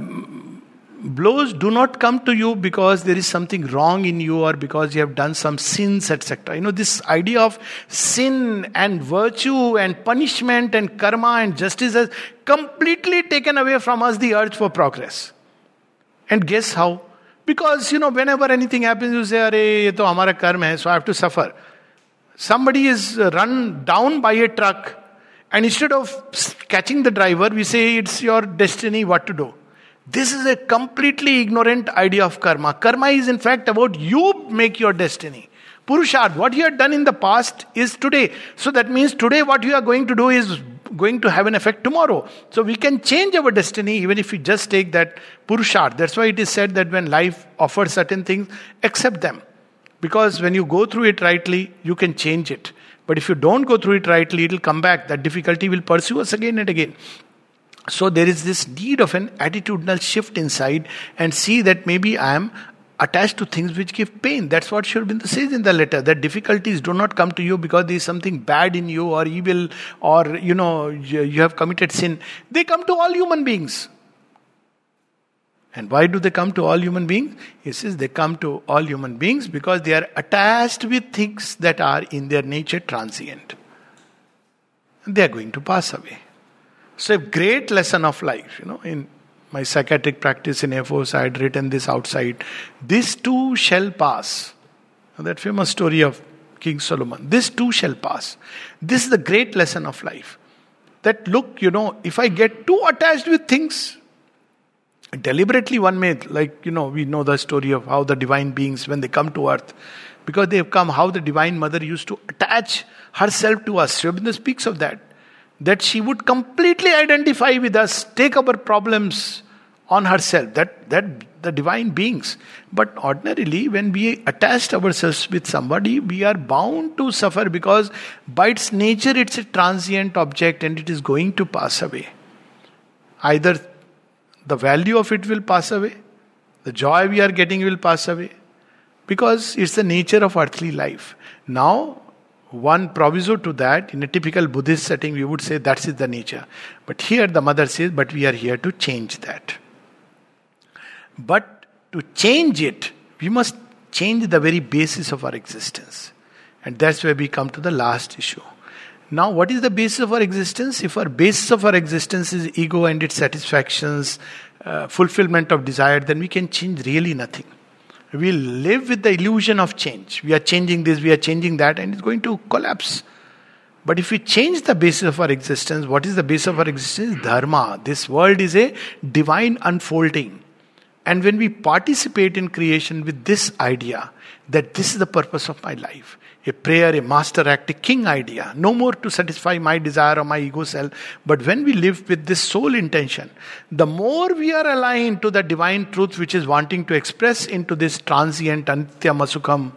blows do not come to you because there is something wrong in you or because you have done some sins, etc. You know, this idea of sin and virtue and punishment and karma and justice has completely taken away from us the urge for progress. And guess how? Because, you know, whenever anything happens, you say, Are, ye to hamara karma hai, so I have to suffer. Somebody is run down by a truck, and instead of catching the driver, we say, It's your destiny what to do. This is a completely ignorant idea of karma. Karma is, in fact, about you make your destiny. Purusharth, what you have done in the past is today. So that means today what you are going to do is going to have an effect tomorrow. So we can change our destiny even if we just take that Purusharth. That's why it is said that when life offers certain things, accept them. Because when you go through it rightly, you can change it. But if you don't go through it rightly, it will come back. That difficulty will pursue us again and again. So there is this need of an attitudinal shift inside and see that maybe I am attached to things which give pain. That's what Sri Aurobindo says in the letter. That difficulties do not come to you because there is something bad in you or evil or you know you have committed sin. They come to all human beings. And why do they come to all human beings? He says they come to all human beings because they are attached with things that are in their nature transient. They are going to pass away. So, a great lesson of life, you know, in my psychiatric practice in Force, I had written this outside. This too shall pass. That famous story of King Solomon. This too shall pass. This is the great lesson of life. That look, you know, if I get too attached with things, deliberately one may, like, you know, we know the story of how the divine beings, when they come to earth, because they have come, how the divine mother used to attach herself to us. Sri Aurobindo speaks of that that she would completely identify with us, take our problems on herself, that, that the divine beings. But ordinarily, when we attach ourselves with somebody, we are bound to suffer because by its nature it's a transient object and it is going to pass away. Either the value of it will pass away, the joy we are getting will pass away, because it's the nature of earthly life. Now, one proviso to that, in a typical Buddhist setting, we would say that is the nature. But here the mother says, but we are here to change that. But to change it, we must change the very basis of our existence. And that's where we come to the last issue. Now, what is the basis of our existence? If our basis of our existence is ego and its satisfactions, uh, fulfillment of desire, then we can change really nothing we live with the illusion of change. We are changing this, we are changing that, and it's going to collapse. But if we change the basis of our existence, what is the basis of our existence? Dharma. This world is a divine unfolding. And when we participate in creation with this idea that this is the purpose of my life, a prayer, a master act, a king idea. No more to satisfy my desire or my ego self. But when we live with this sole intention, the more we are aligned to the divine truth which is wanting to express into this transient antya masukam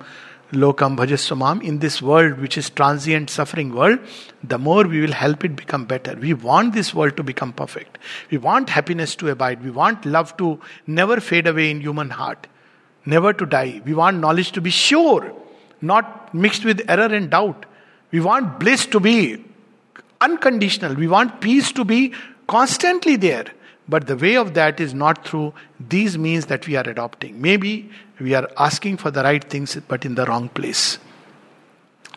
lokam bhajaswamam in this world which is transient suffering world, the more we will help it become better. We want this world to become perfect. We want happiness to abide. We want love to never fade away in human heart, never to die. We want knowledge to be sure not mixed with error and doubt. We want bliss to be unconditional. We want peace to be constantly there. But the way of that is not through these means that we are adopting. Maybe we are asking for the right things, but in the wrong place.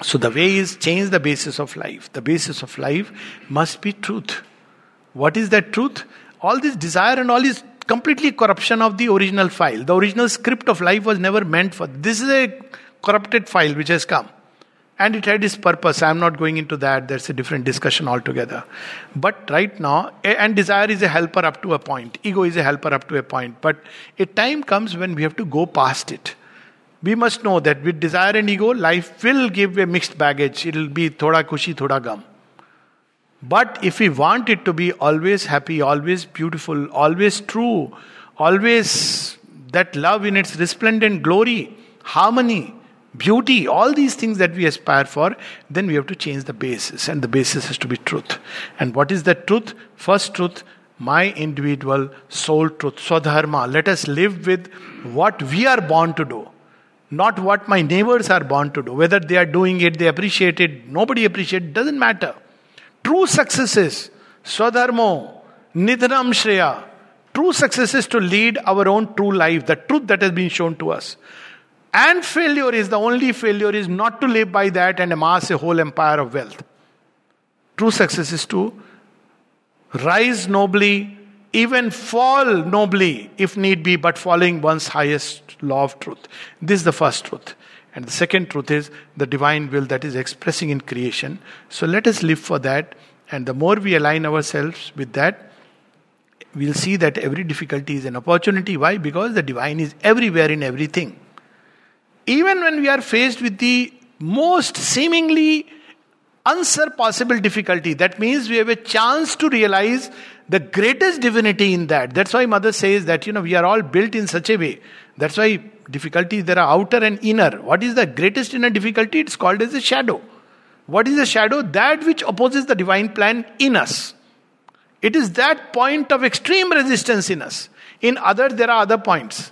So the way is change the basis of life. The basis of life must be truth. What is that truth? All this desire and all this completely corruption of the original file. The original script of life was never meant for. This is a corrupted file which has come. And it had its purpose. I'm not going into that. There's a different discussion altogether. But right now, and desire is a helper up to a point. Ego is a helper up to a point. But a time comes when we have to go past it. We must know that with desire and ego, life will give a mixed baggage. It'll be thoda kushi, thoda gum. But if we want it to be always happy, always beautiful, always true, always that love in its resplendent glory, harmony, beauty, all these things that we aspire for, then we have to change the basis. And the basis has to be truth. And what is that truth? First truth, my individual soul truth, Swadharma. Let us live with what we are born to do, not what my neighbors are born to do. Whether they are doing it, they appreciate it, nobody appreciates it, doesn't matter. True success is Swadharmo, Shreya. True success is to lead our own true life, the truth that has been shown to us. And failure is the only failure is not to live by that and amass a whole empire of wealth. True success is to rise nobly, even fall nobly if need be, but following one's highest law of truth. This is the first truth. And the second truth is the divine will that is expressing in creation. So let us live for that. And the more we align ourselves with that, we'll see that every difficulty is an opportunity. Why? Because the divine is everywhere in everything. Even when we are faced with the most seemingly unsurpassable difficulty, that means we have a chance to realize the greatest divinity in that. That's why Mother says that, you know, we are all built in such a way. That's why difficulties there are outer and inner. What is the greatest inner difficulty? It's called as a shadow. What is a shadow? That which opposes the divine plan in us. It is that point of extreme resistance in us. In other, there are other points.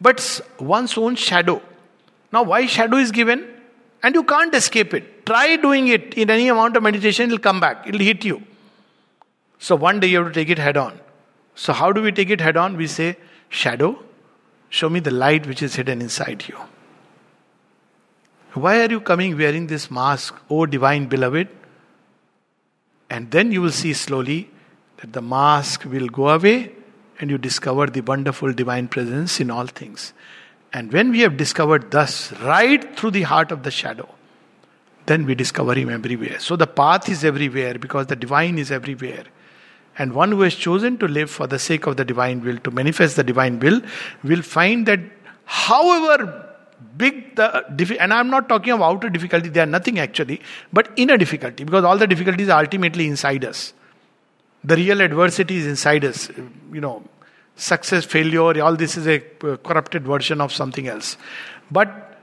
But one's own shadow. Now, why shadow is given? And you can't escape it. Try doing it in any amount of meditation, it'll come back, it'll hit you. So, one day you have to take it head on. So, how do we take it head on? We say, Shadow, show me the light which is hidden inside you. Why are you coming wearing this mask, O divine beloved? And then you will see slowly that the mask will go away and you discover the wonderful divine presence in all things. And when we have discovered thus, right through the heart of the shadow, then we discover Him everywhere. So the path is everywhere because the divine is everywhere. And one who has chosen to live for the sake of the divine will, to manifest the divine will, will find that however big the difficulty and i'm not talking of outer difficulty they are nothing actually but inner difficulty because all the difficulties are ultimately inside us the real adversity is inside us you know success failure all this is a corrupted version of something else. But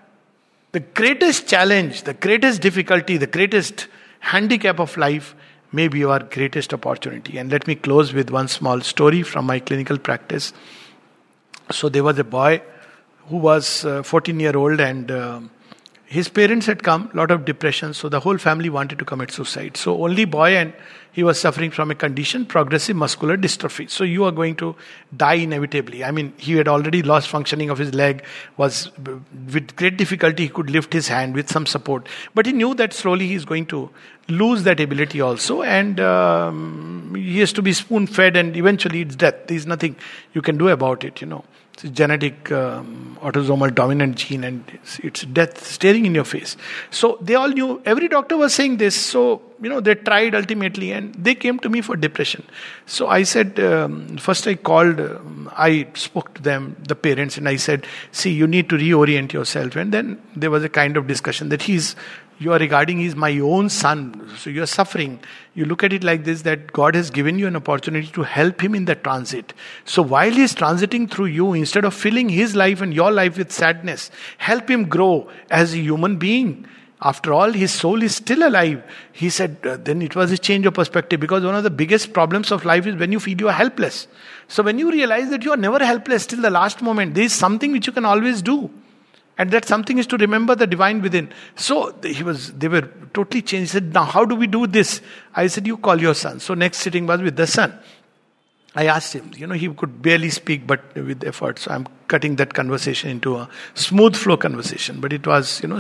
the greatest challenge the greatest difficulty the greatest handicap of life may be our greatest opportunity. And let me close with one small story from my clinical practice. So there was a boy who was uh, 14 year old and uh, his parents had come lot of depression so the whole family wanted to commit suicide. So only boy and he was suffering from a condition progressive muscular dystrophy. So you are going to die inevitably. I mean he had already lost functioning of his leg was with great difficulty he could lift his hand with some support. But he knew that slowly he is going to lose that ability also and um, he has to be spoon fed and eventually it's death. There's nothing you can do about it you know it's genetic um, autosomal dominant gene and it's, it's, death staring in your face. So they all knew, every doctor was saying this. So, you know, they tried ultimately and they came to me for depression. So I said, um, first I called, um, I spoke to them, the parents, and I said, see, you need to reorient yourself. And then there was a kind of discussion that he's you are regarding is my own son. So you are suffering. You look at it like this that God has given you an opportunity to help him in the transit. So while he is transiting through you, instead of filling his life and your life with sadness, help him grow as a human being. After all, his soul is still alive. He said, uh, then it was a change of perspective because one of the biggest problems of life is when you feel you are helpless. So when you realize that you are never helpless till the last moment, there is something which you can always do. And that something is to remember the divine within. So he was, they were totally changed. He said, Now, how do we do this? I said, You call your son. So next sitting was with the son. I asked him, you know, he could barely speak, but with effort. So I'm cutting that conversation into a smooth flow conversation. But it was, you know,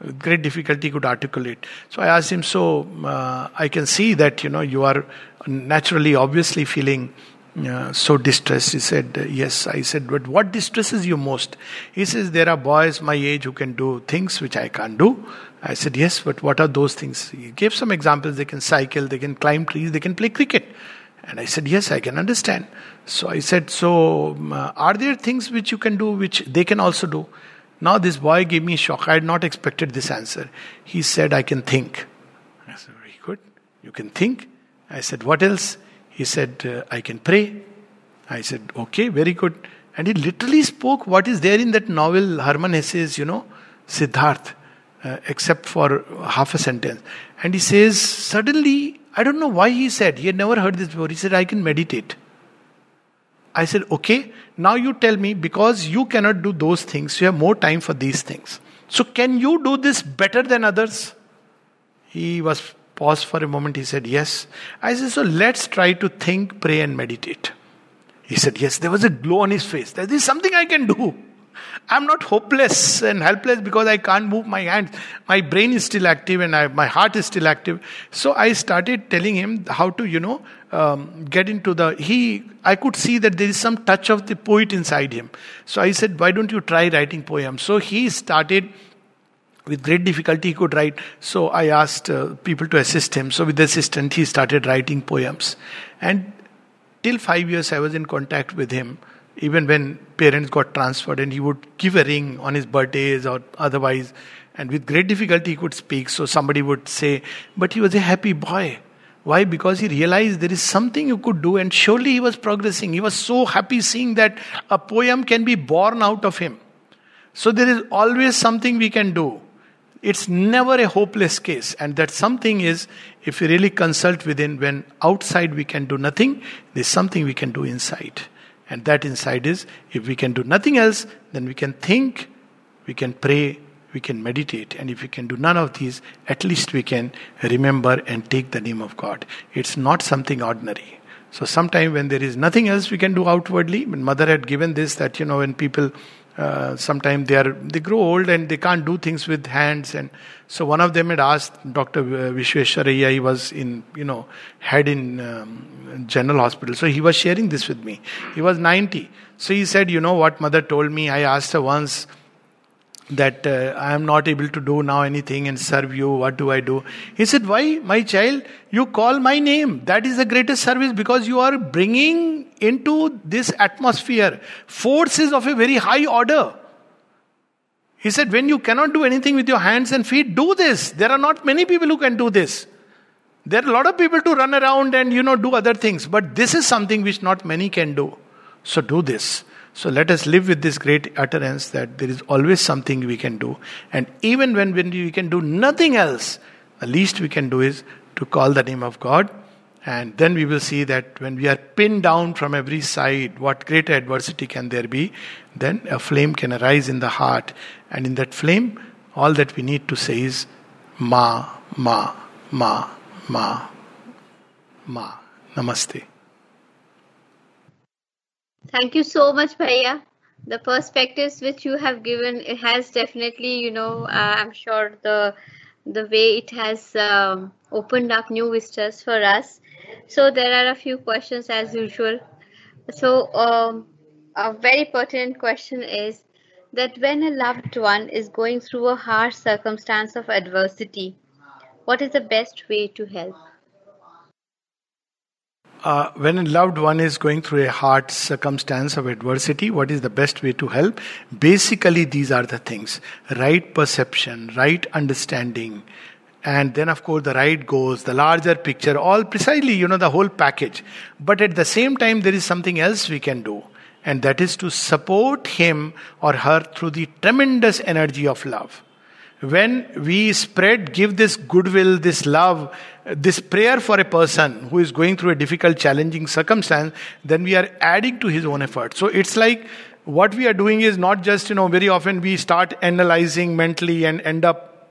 with great difficulty could articulate. So I asked him, so uh, I can see that, you know, you are naturally, obviously feeling so distressed. He said, Yes. I said, But what distresses you most? He says, There are boys my age who can do things which I can't do. I said, Yes, but what are those things? He gave some examples. They can cycle, they can climb trees, they can play cricket. And I said, Yes, I can understand. So I said, So um, uh, are there things which you can do which they can also do? Now this boy gave me a shock. I had not expected this answer. He said, I can think. I said, Very good. You can think? I said, What else? He said, uh, I can pray. I said, okay, very good. And he literally spoke what is there in that novel, Hermann Hesse's, you know, Siddharth, uh, except for half a sentence. And he says, suddenly, I don't know why he said, he had never heard this before. He said, I can meditate. I said, okay, now you tell me, because you cannot do those things, you have more time for these things. So, can you do this better than others? He was paused for a moment. He said, Yes. I said, So let's try to think, pray, and meditate. He said, Yes. There was a glow on his face. There is something I can do. I'm not hopeless and helpless because I can't move my hands. My brain is still active and I, my heart is still active. So I started telling him how to, you know, um, get into the. He, I could see that there is some touch of the poet inside him. So I said, why don't you try writing poems? So he started with great difficulty he could write. So i asked uh, people to assist him. So with the assistant he started writing poems. And till 5 years i was in contact with him. Even when parents got transferred and he would give a ring on his birthdays or otherwise and with great difficulty he could speak so somebody would say but he was a happy boy. Why? Because he realized there is something you could do and surely he was progressing. He was so happy seeing that a poem can be born out of him. So there is always something we can do it's never a hopeless case and that something is if we really consult within when outside we can do nothing there's something we can do inside and that inside is if we can do nothing else, then we can think, we can pray, we can meditate. And if we can do none of these, at least we can remember and take the name of God. It's not something ordinary. So, sometime when there is nothing else we can do outwardly, when mother had given this, that you know, when people uh, sometimes they are they grow old and they can't do things with hands and so one of them had asked dr vishwesharaya he was in you know head in um, general hospital. So he was sharing this with me. He was 90 so he said you know what mother told me? I asked her once that uh, I am not able to do now anything and serve you. What do I do? He said, Why, my child? You call my name. That is the greatest service because you are bringing into this atmosphere forces of a very high order. He said, When you cannot do anything with your hands and feet, do this. There are not many people who can do this. There are a lot of people to run around and you know do other things, but this is something which not many can do. So do this. So let us live with this great utterance that there is always something we can do. And even when, we can do nothing else, the least we can do is to call the name of God. And then we will see that when we are pinned down from every side, what greater adversity can there be? Then a flame can arise in the heart. And in that flame, all that we need to say is Ma, Ma, Ma, Ma, Ma. Namaste. Thank you so much, Bhaiya. The perspectives which you have given it has definitely, you know, uh, I'm sure the the way it has um, opened up new vistas for us. So there are a few questions as usual. So um, a very pertinent question is that when a loved one is going through a harsh circumstance of adversity, what is the best way to help? Uh, when a loved one is going through a hard circumstance of adversity, what is the best way to help? Basically, these are the things right perception, right understanding, and then, of course, the right goals, the larger picture, all precisely, you know, the whole package. But at the same time, there is something else we can do, and that is to support him or her through the tremendous energy of love when we spread, give this goodwill, this love, this prayer for a person who is going through a difficult, challenging circumstance, then we are adding to his own effort. So it's like what we are doing is not just, you know, very often we start analyzing mentally and end up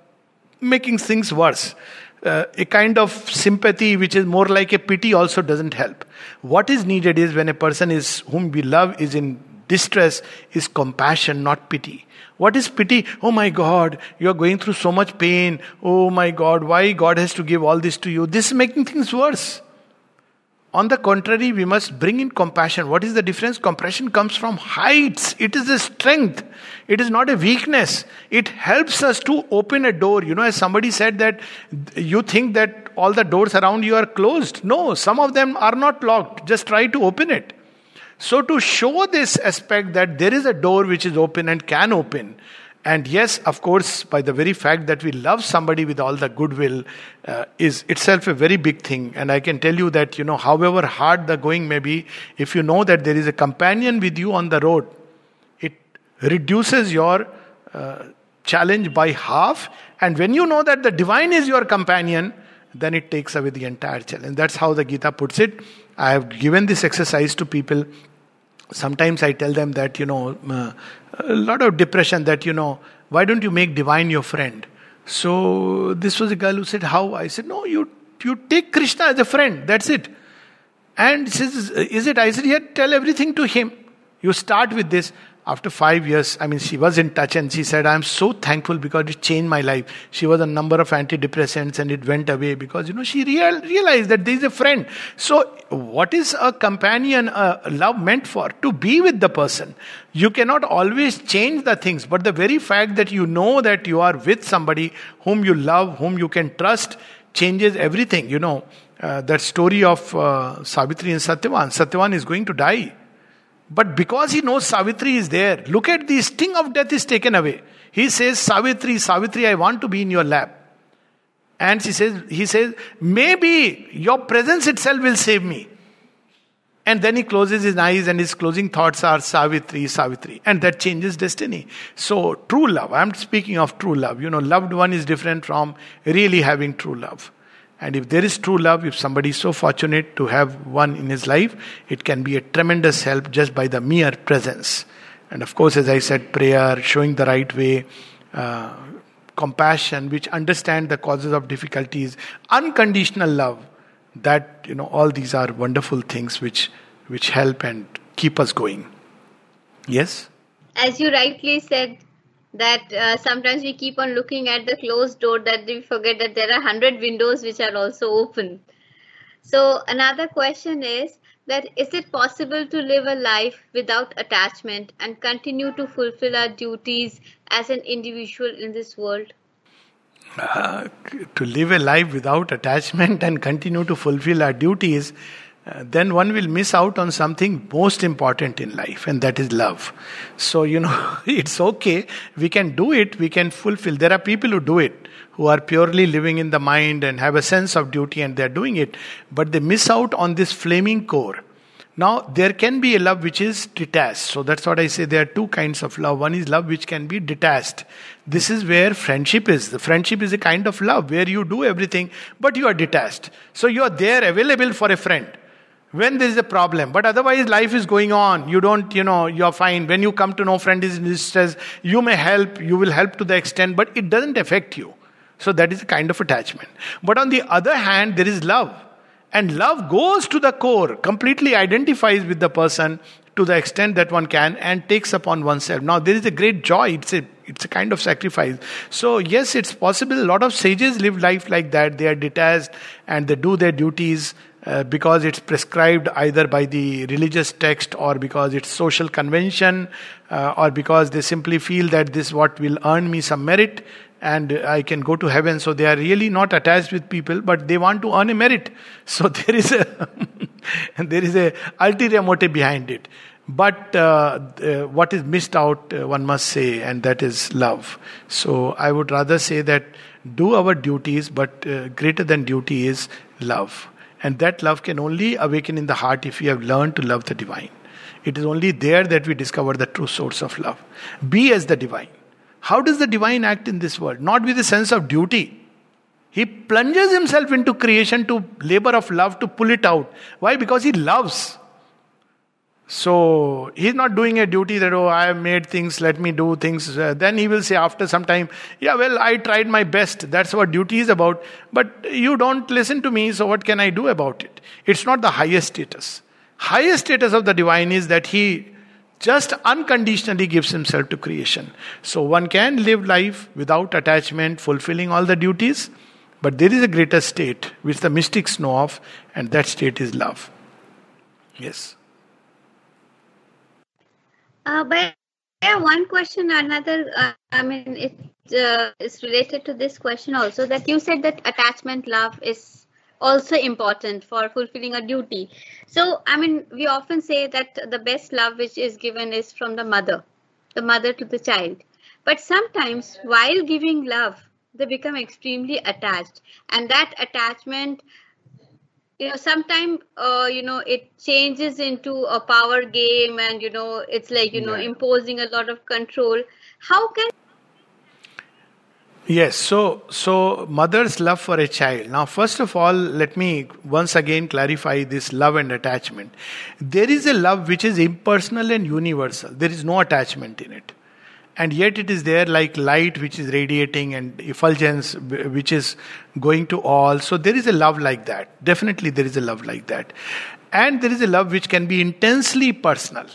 making things worse. Uh, a kind of sympathy which is more like a pity also doesn't help. What is needed is when a person is whom we love is in distress is compassion, not pity. What is pity? Oh my God, you are going through so much pain. Oh my God, why God has to give all this to you? This is making things worse. On the contrary, we must bring in compassion. What is the difference? Compassion comes from heights. It is a strength. It is not a weakness. It helps us to open a door. You know, as somebody said that you think that all the doors around you are closed. No, some of them are not locked. Just try to open it. So, to show this aspect that there is a door which is open and can open, and yes, of course, by the very fact that we love somebody with all the goodwill uh, is itself a very big thing. And I can tell you that, you know, however hard the going may be, if you know that there is a companion with you on the road, it reduces your uh, challenge by half. And when you know that the divine is your companion, then it takes away the entire challenge. That's how the Gita puts it. I have given this exercise to people sometimes I tell them that, you know, uh, a lot of depression that, you know, why don't you make divine your friend? So this was a girl who said, How? I said, No, you you take Krishna as a friend, that's it. And says, Is it? I said, Yeah, tell everything to him. You start with this after five years, I mean, she was in touch and she said, I'm so thankful because it changed my life. She was a number of antidepressants and it went away because, you know, she real, realized that there is a friend. So, what is a companion, a love meant for? To be with the person. You cannot always change the things, but the very fact that you know that you are with somebody whom you love, whom you can trust, changes everything. You know, uh, that story of uh, Savitri and Satyavan. Satyavan is going to die but because he knows Savitri is there, look at the sting of death is taken away. He says, Savitri, Savitri, I want to be in your lap. And she says, he says, maybe your presence itself will save me. And then he closes his eyes and his closing thoughts are Savitri, Savitri. And that changes destiny. So, true love, I'm speaking of true love. You know, loved one is different from really having true love. And if there is true love, if somebody is so fortunate to have one in his life, it can be a tremendous help just by the mere presence. And of course, as I said, prayer, showing the right way, uh, compassion, which understand the causes of difficulties, unconditional love. That you know, all these are wonderful things which which help and keep us going. Yes. As you rightly said, that uh, sometimes we keep on looking at the closed door that we forget that there are 100 windows which are also open. So another question is that is it possible to live a life without attachment and continue to fulfill our duties as an individual in this world? Uh, to live a life without attachment and continue to fulfill our duties uh, then one will miss out on something most important in life, and that is love. So, you know, [LAUGHS] it's okay. We can do it, we can fulfill. There are people who do it, who are purely living in the mind and have a sense of duty, and they're doing it, but they miss out on this flaming core. Now, there can be a love which is detached. So, that's what I say. There are two kinds of love. One is love which can be detached. This is where friendship is. The friendship is a kind of love where you do everything, but you are detached. So, you are there available for a friend when there is a problem. But otherwise life is going on. You don't you know you're fine. When you come to know friend is in distress you may help you will help to the extent but it doesn't affect you. So that is a kind of attachment. But on the other hand there is love. And love goes to the core completely identifies with the person to the extent that one can and takes upon oneself. Now there is a great joy. It's a it's a kind of sacrifice. So yes it's possible. A lot of sages live life like that. They are detached and they do their duties uh, because it's prescribed either by the religious text or because it's social convention uh, or because they simply feel that this is what will earn me some merit and I can go to heaven. So they are really not attached with people, but they want to earn a merit. [LAUGHS] So there is a [LAUGHS] there is a ulterior motive behind it. But uh, uh, what is missed out, uh, one must say, and that is love. So I would rather say that do our duties, but greater than duty is love. And that love can only awaken in the heart if we have learned to love the divine. It is only there that we discover the true source of love. Be as the divine. How does the divine act in this world? Not with a sense of duty. He plunges himself into creation to labor of love to pull it out. Why? Because he loves. So he's not doing a duty that, oh, I have made things, let me do things. Uh, then he will say after some time, yeah, well, I tried my best. That's what duty is about. But you don't listen to me, so what can I do about it? It's not the highest status. Highest status of the divine is that he just unconditionally gives himself to creation. So one can live life without attachment, fulfilling all the duties. But there is a greater state which the mystics know of, and that state is love. Yes. Uh, but yeah, one question, another. Uh, I mean, it uh, is related to this question also. That you said that attachment love is also important for fulfilling a duty. So, I mean, we often say that the best love which is given is from the mother, the mother to the child. But sometimes, while giving love, they become extremely attached, and that attachment you know sometimes uh, you know it changes into a power game and you know it's like you know yeah. imposing a lot of control. How can yes so so mother's love for a child. Now first of all let me once again clarify this love and attachment. There is a love which is impersonal and universal. There is no attachment in it and yet it is there like light which is radiating and effulgence which is going to all. So there is a love like that. Definitely there is a love like that. And there is a love which can be intensely personal.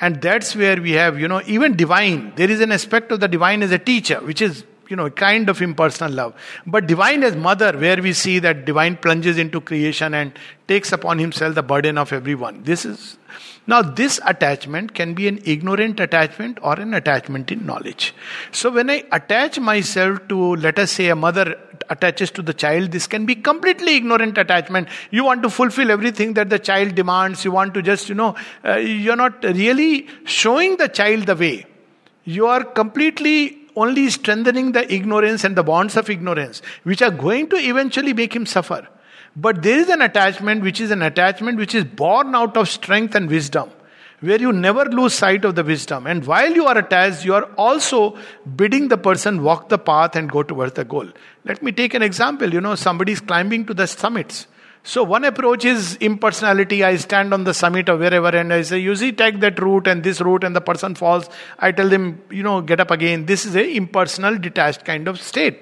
And that's where we have you know even divine. There is an aspect of the divine as a teacher which is you know a kind of impersonal love. But divine as mother where we see that divine plunges into creation and takes upon himself the burden of everyone. This is now, this attachment can be an ignorant attachment or an attachment in knowledge. So, when I attach myself to, let us say, a mother attaches to the child, this can be completely ignorant attachment. You want to fulfill everything that the child demands. You want to just, you know, uh, you're not really showing the child the way. You are completely only strengthening the ignorance and the bonds of ignorance, which are going to eventually make him suffer. But there is an attachment which is an attachment which is born out of strength and wisdom, where you never lose sight of the wisdom. And while you are attached, you are also bidding the person walk the path and go towards the goal. Let me take an example. You know, somebody is climbing to the summits. So one approach is impersonality. I stand on the summit or wherever and I say, you see, take that route and this route and the person falls. I tell them, you know, get up again. This is a impersonal, detached kind of state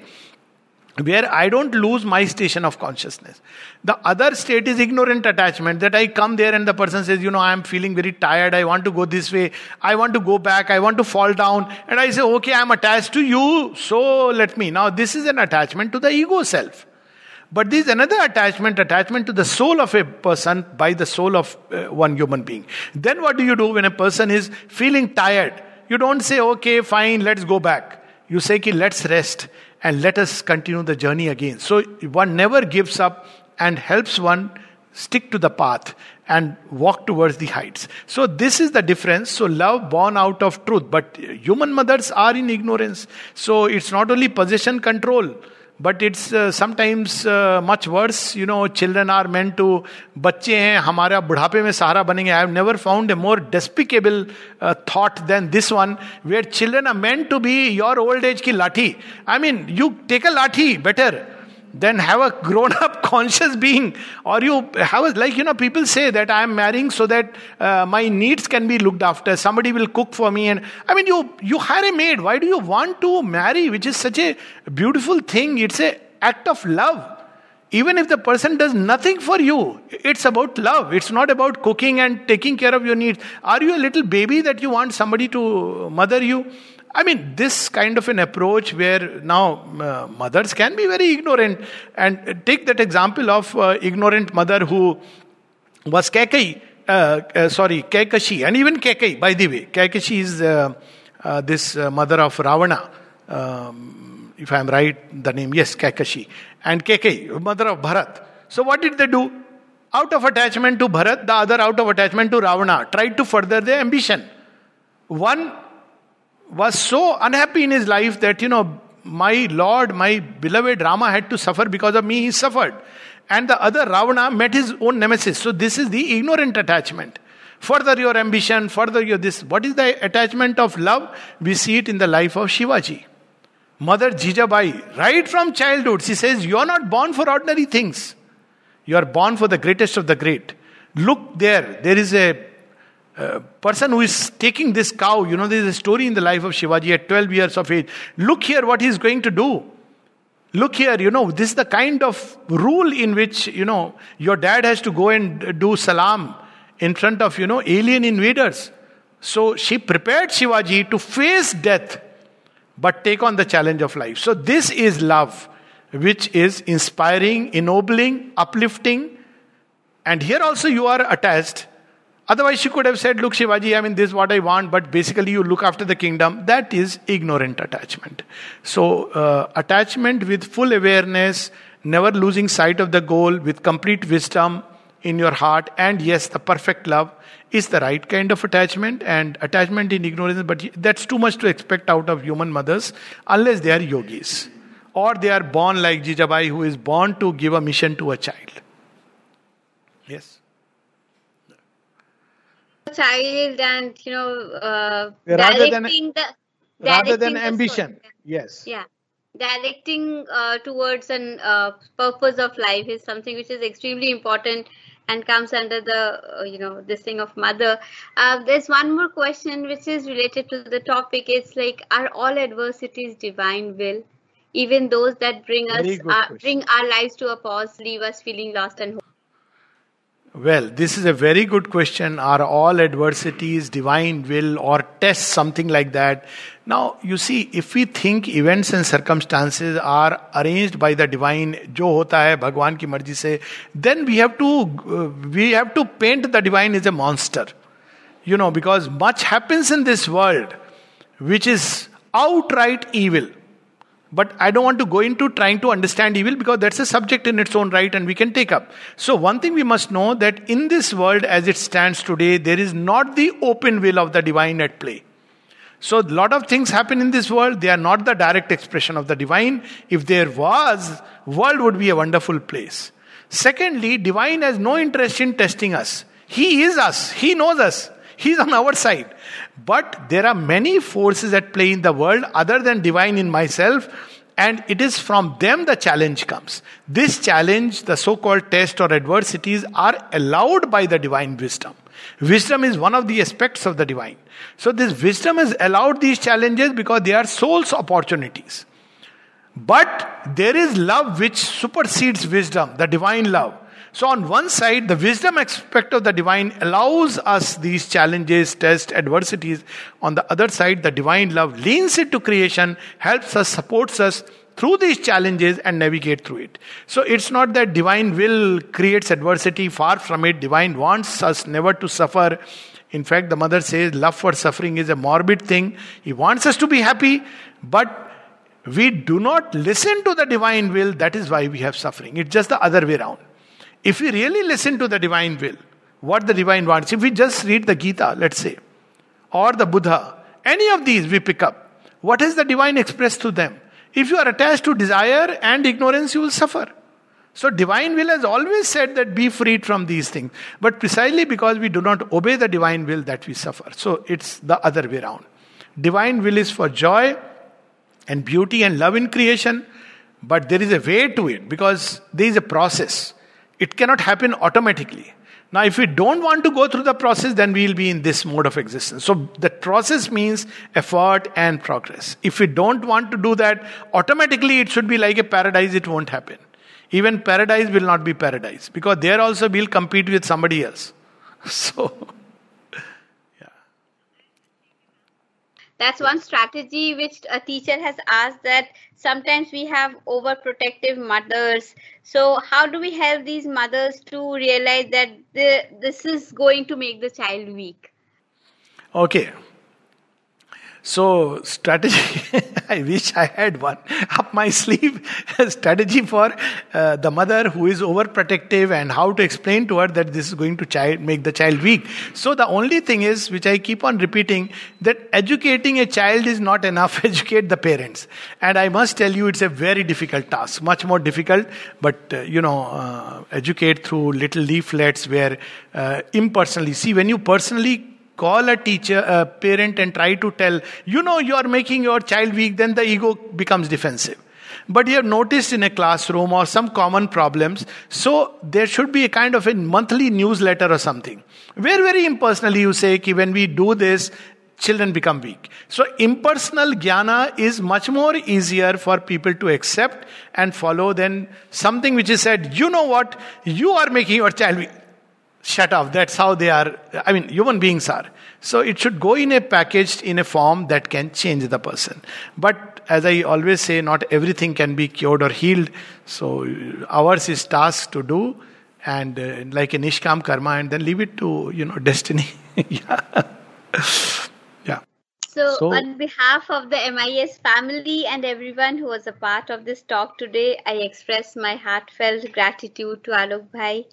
where I don't lose my station of consciousness. The other state is ignorant attachment that I come there and the person says, You know, I am feeling very tired. I want to go this way. I want to go back. I want to fall down. And I say, Okay, I'm attached to you. So let me. Now, this is an attachment to the ego self. But this is another attachment, attachment to the soul of a person by the soul of uh, one human being. Then what do you do when a person is feeling tired? You don't say, Okay, fine, let's go back. You say, let's rest and let us continue the journey again. So one never gives up and helps one stick to the path and walk towards the heights. So this is the difference. So love born out of truth, but human mothers are in ignorance. So it's not only possession control but it's uh, sometimes uh, much worse you know children are meant to बच्चे हैं हमारा बुढ़ापे में सहारा बनेंगे I have never found a more despicable thought than this one where children are meant to be your old age की लाठी I mean you take a lathi better then have a grown up [LAUGHS] conscious being. Or you have a, like you know people say that i am marrying so that uh, my needs can be looked after. Somebody will cook for me and i mean you you hire a maid. Why do you want to marry which is such a beautiful thing? It's a act of love. Even if the person does nothing for you it's about love. It's not about cooking and taking care of your needs. Are you a little baby that you want somebody to mother you I mean, this kind of an approach where now uh, mothers can be very ignorant. And take that example of uh, ignorant mother who was Kaikeyi, uh, uh sorry, Kekashi, and even Kaikeyi, by the way. Kekashi is uh, uh, this mother of Ravana. Um, if I am right, the name, yes, Kekashi. And Kaikeyi, mother of Bharat. So what did they do? Out of attachment to Bharat, the other out of attachment to Ravana, tried to further their ambition. One was so unhappy in his life that, you know, my Lord, my beloved Rama had to suffer because of me, he suffered. And the other Ravana met his own nemesis. So this is the ignorant attachment. Further your ambition, further your this. What is the attachment of love? We see it in the life of Shivaji. Mother Jijabai, right from childhood, she says, You are not born for ordinary things. You are born for the greatest of the great. Look there, there is a person who is taking this cow, you know, there is a story in the life of Shivaji at 12 years of age. Look here what he is going to do. Look here, you know, this is the kind of rule in which, you know, your dad has to go and do salam in front of, you know, alien invaders. So she prepared Shivaji to face death, but take on the challenge of life. So this is love, which is inspiring, ennobling, uplifting. And here also you are attached Otherwise, she could have said, Look, Shivaji, I mean, this is what I want, but basically you look after the kingdom. That is ignorant attachment. So, uh, attachment with full awareness, never losing sight of the goal, with complete wisdom in your heart, and yes, the perfect love is the right kind of attachment, and attachment in ignorance, but that's too much to expect out of human mothers unless they are yogis. Or they are born like Jijabai, who is born to give a mission to a child. Yes child and you know uh, rather than the, rather than ambition. yes. Yeah. Directing uh, towards an uh, purpose of life is something which is extremely important and comes under the uh, you know this thing of mother. Uh, there's one more question which is related to the topic. It's like are all adversities divine will? Even those that bring us uh, bring our lives to a pause leave us feeling lost and hopeless well, this is a very good question. Are all adversities divine will or tests, something like that? Now, you see, if we think events and circumstances are arranged by the divine, जो होता है भगवान की मर्जी से, then we have to uh, we have to paint the divine as a monster. You know, because much happens in this world which is outright evil. But I don't want to go into trying to understand evil because that's a subject in its own right and we can take up. So, one thing we must know that in this world as it stands today, there is not the open will of the divine at play. So, a lot of things happen in this world, they are not the direct expression of the divine. If there was, world would be a wonderful place. Secondly, divine has no interest in testing us. He is us, he knows us. He's on our side. But there are many forces at play in the world other than divine in myself, and it is from them the challenge comes. This challenge, the so called test or adversities, are allowed by the divine wisdom. Wisdom is one of the aspects of the divine. So, this wisdom has allowed these challenges because they are soul's opportunities. But there is love which supersedes wisdom, the divine love. So, on one side, the wisdom aspect of the divine allows us these challenges, tests, adversities. On the other side, the divine love leans into creation, helps us, supports us through these challenges and navigate through it. So, it's not that divine will creates adversity, far from it. Divine wants us never to suffer. In fact, the mother says love for suffering is a morbid thing. He wants us to be happy, but we do not listen to the divine will. That is why we have suffering. It's just the other way around. If we really listen to the divine will, what the divine wants, if we just read the Gita, let's say, or the Buddha, any of these we pick up, what has the divine expressed to them? If you are attached to desire and ignorance, you will suffer. So, divine will has always said that be freed from these things. But precisely because we do not obey the divine will, that we suffer. So, it's the other way around. Divine will is for joy and beauty and love in creation, but there is a way to it because there is a process. It cannot happen automatically. Now, if we don't want to go through the process, then we will be in this mode of existence. So, the process means effort and progress. If we don't want to do that, automatically it should be like a paradise, it won't happen. Even paradise will not be paradise because there also we'll compete with somebody else. [LAUGHS] So, yeah. that's one strategy which a teacher has asked that sometimes we have overprotective mothers. So how do we help these mothers to realize that the, this is going to make the child weak? Okay so, strategy, [LAUGHS] I wish I had one up my sleeve. [LAUGHS] strategy for uh, the mother who is overprotective and how to explain to her that this is going to child, make the child weak. So, the only thing is, which I keep on repeating, that educating a child is not enough. [LAUGHS] Educate the parents. And I must tell you, it's a very difficult task, much more difficult. But, uh, you know, uh, educate through little leaflets where uh, impersonally, see, when you personally call a teacher, a parent, and try to tell, you know, you are making your child weak, then the ego becomes defensive. But you have noticed in a classroom or some common problems, so there should be a kind of a monthly newsletter or something. Where very impersonally you say, ki when we do this, children become weak. So impersonal jnana is much more easier for people to accept and follow than something which is said, you know what, you are making your child weak shut off. That's how they are. I mean, human beings are. So it should go in a packaged in a form that can change the person. But as I always say, not everything can be cured or healed. So ours is task to do, and uh, like a nishkam karma, and then leave it to you know [LAUGHS] destiny. yeah. yeah. So, so, on behalf of the MIS family and everyone who was a part of this talk today, I express my heartfelt gratitude to Alok Bhai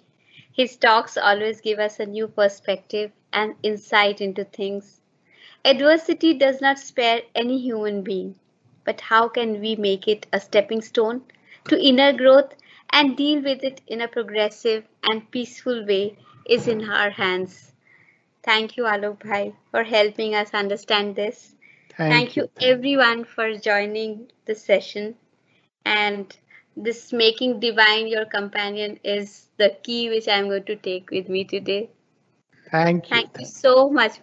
his talks always give us a new perspective and insight into things. Adversity does not spare any human being, but how can we make it a stepping stone to inner growth and deal with it in a progressive and peaceful way is in our hands. Thank you, Alok Bhai, for helping us understand this. Thank, Thank you, you, everyone, for joining the session. And this making divine your companion is the key which I'm going to take with me today. Thank you. Thank you so much.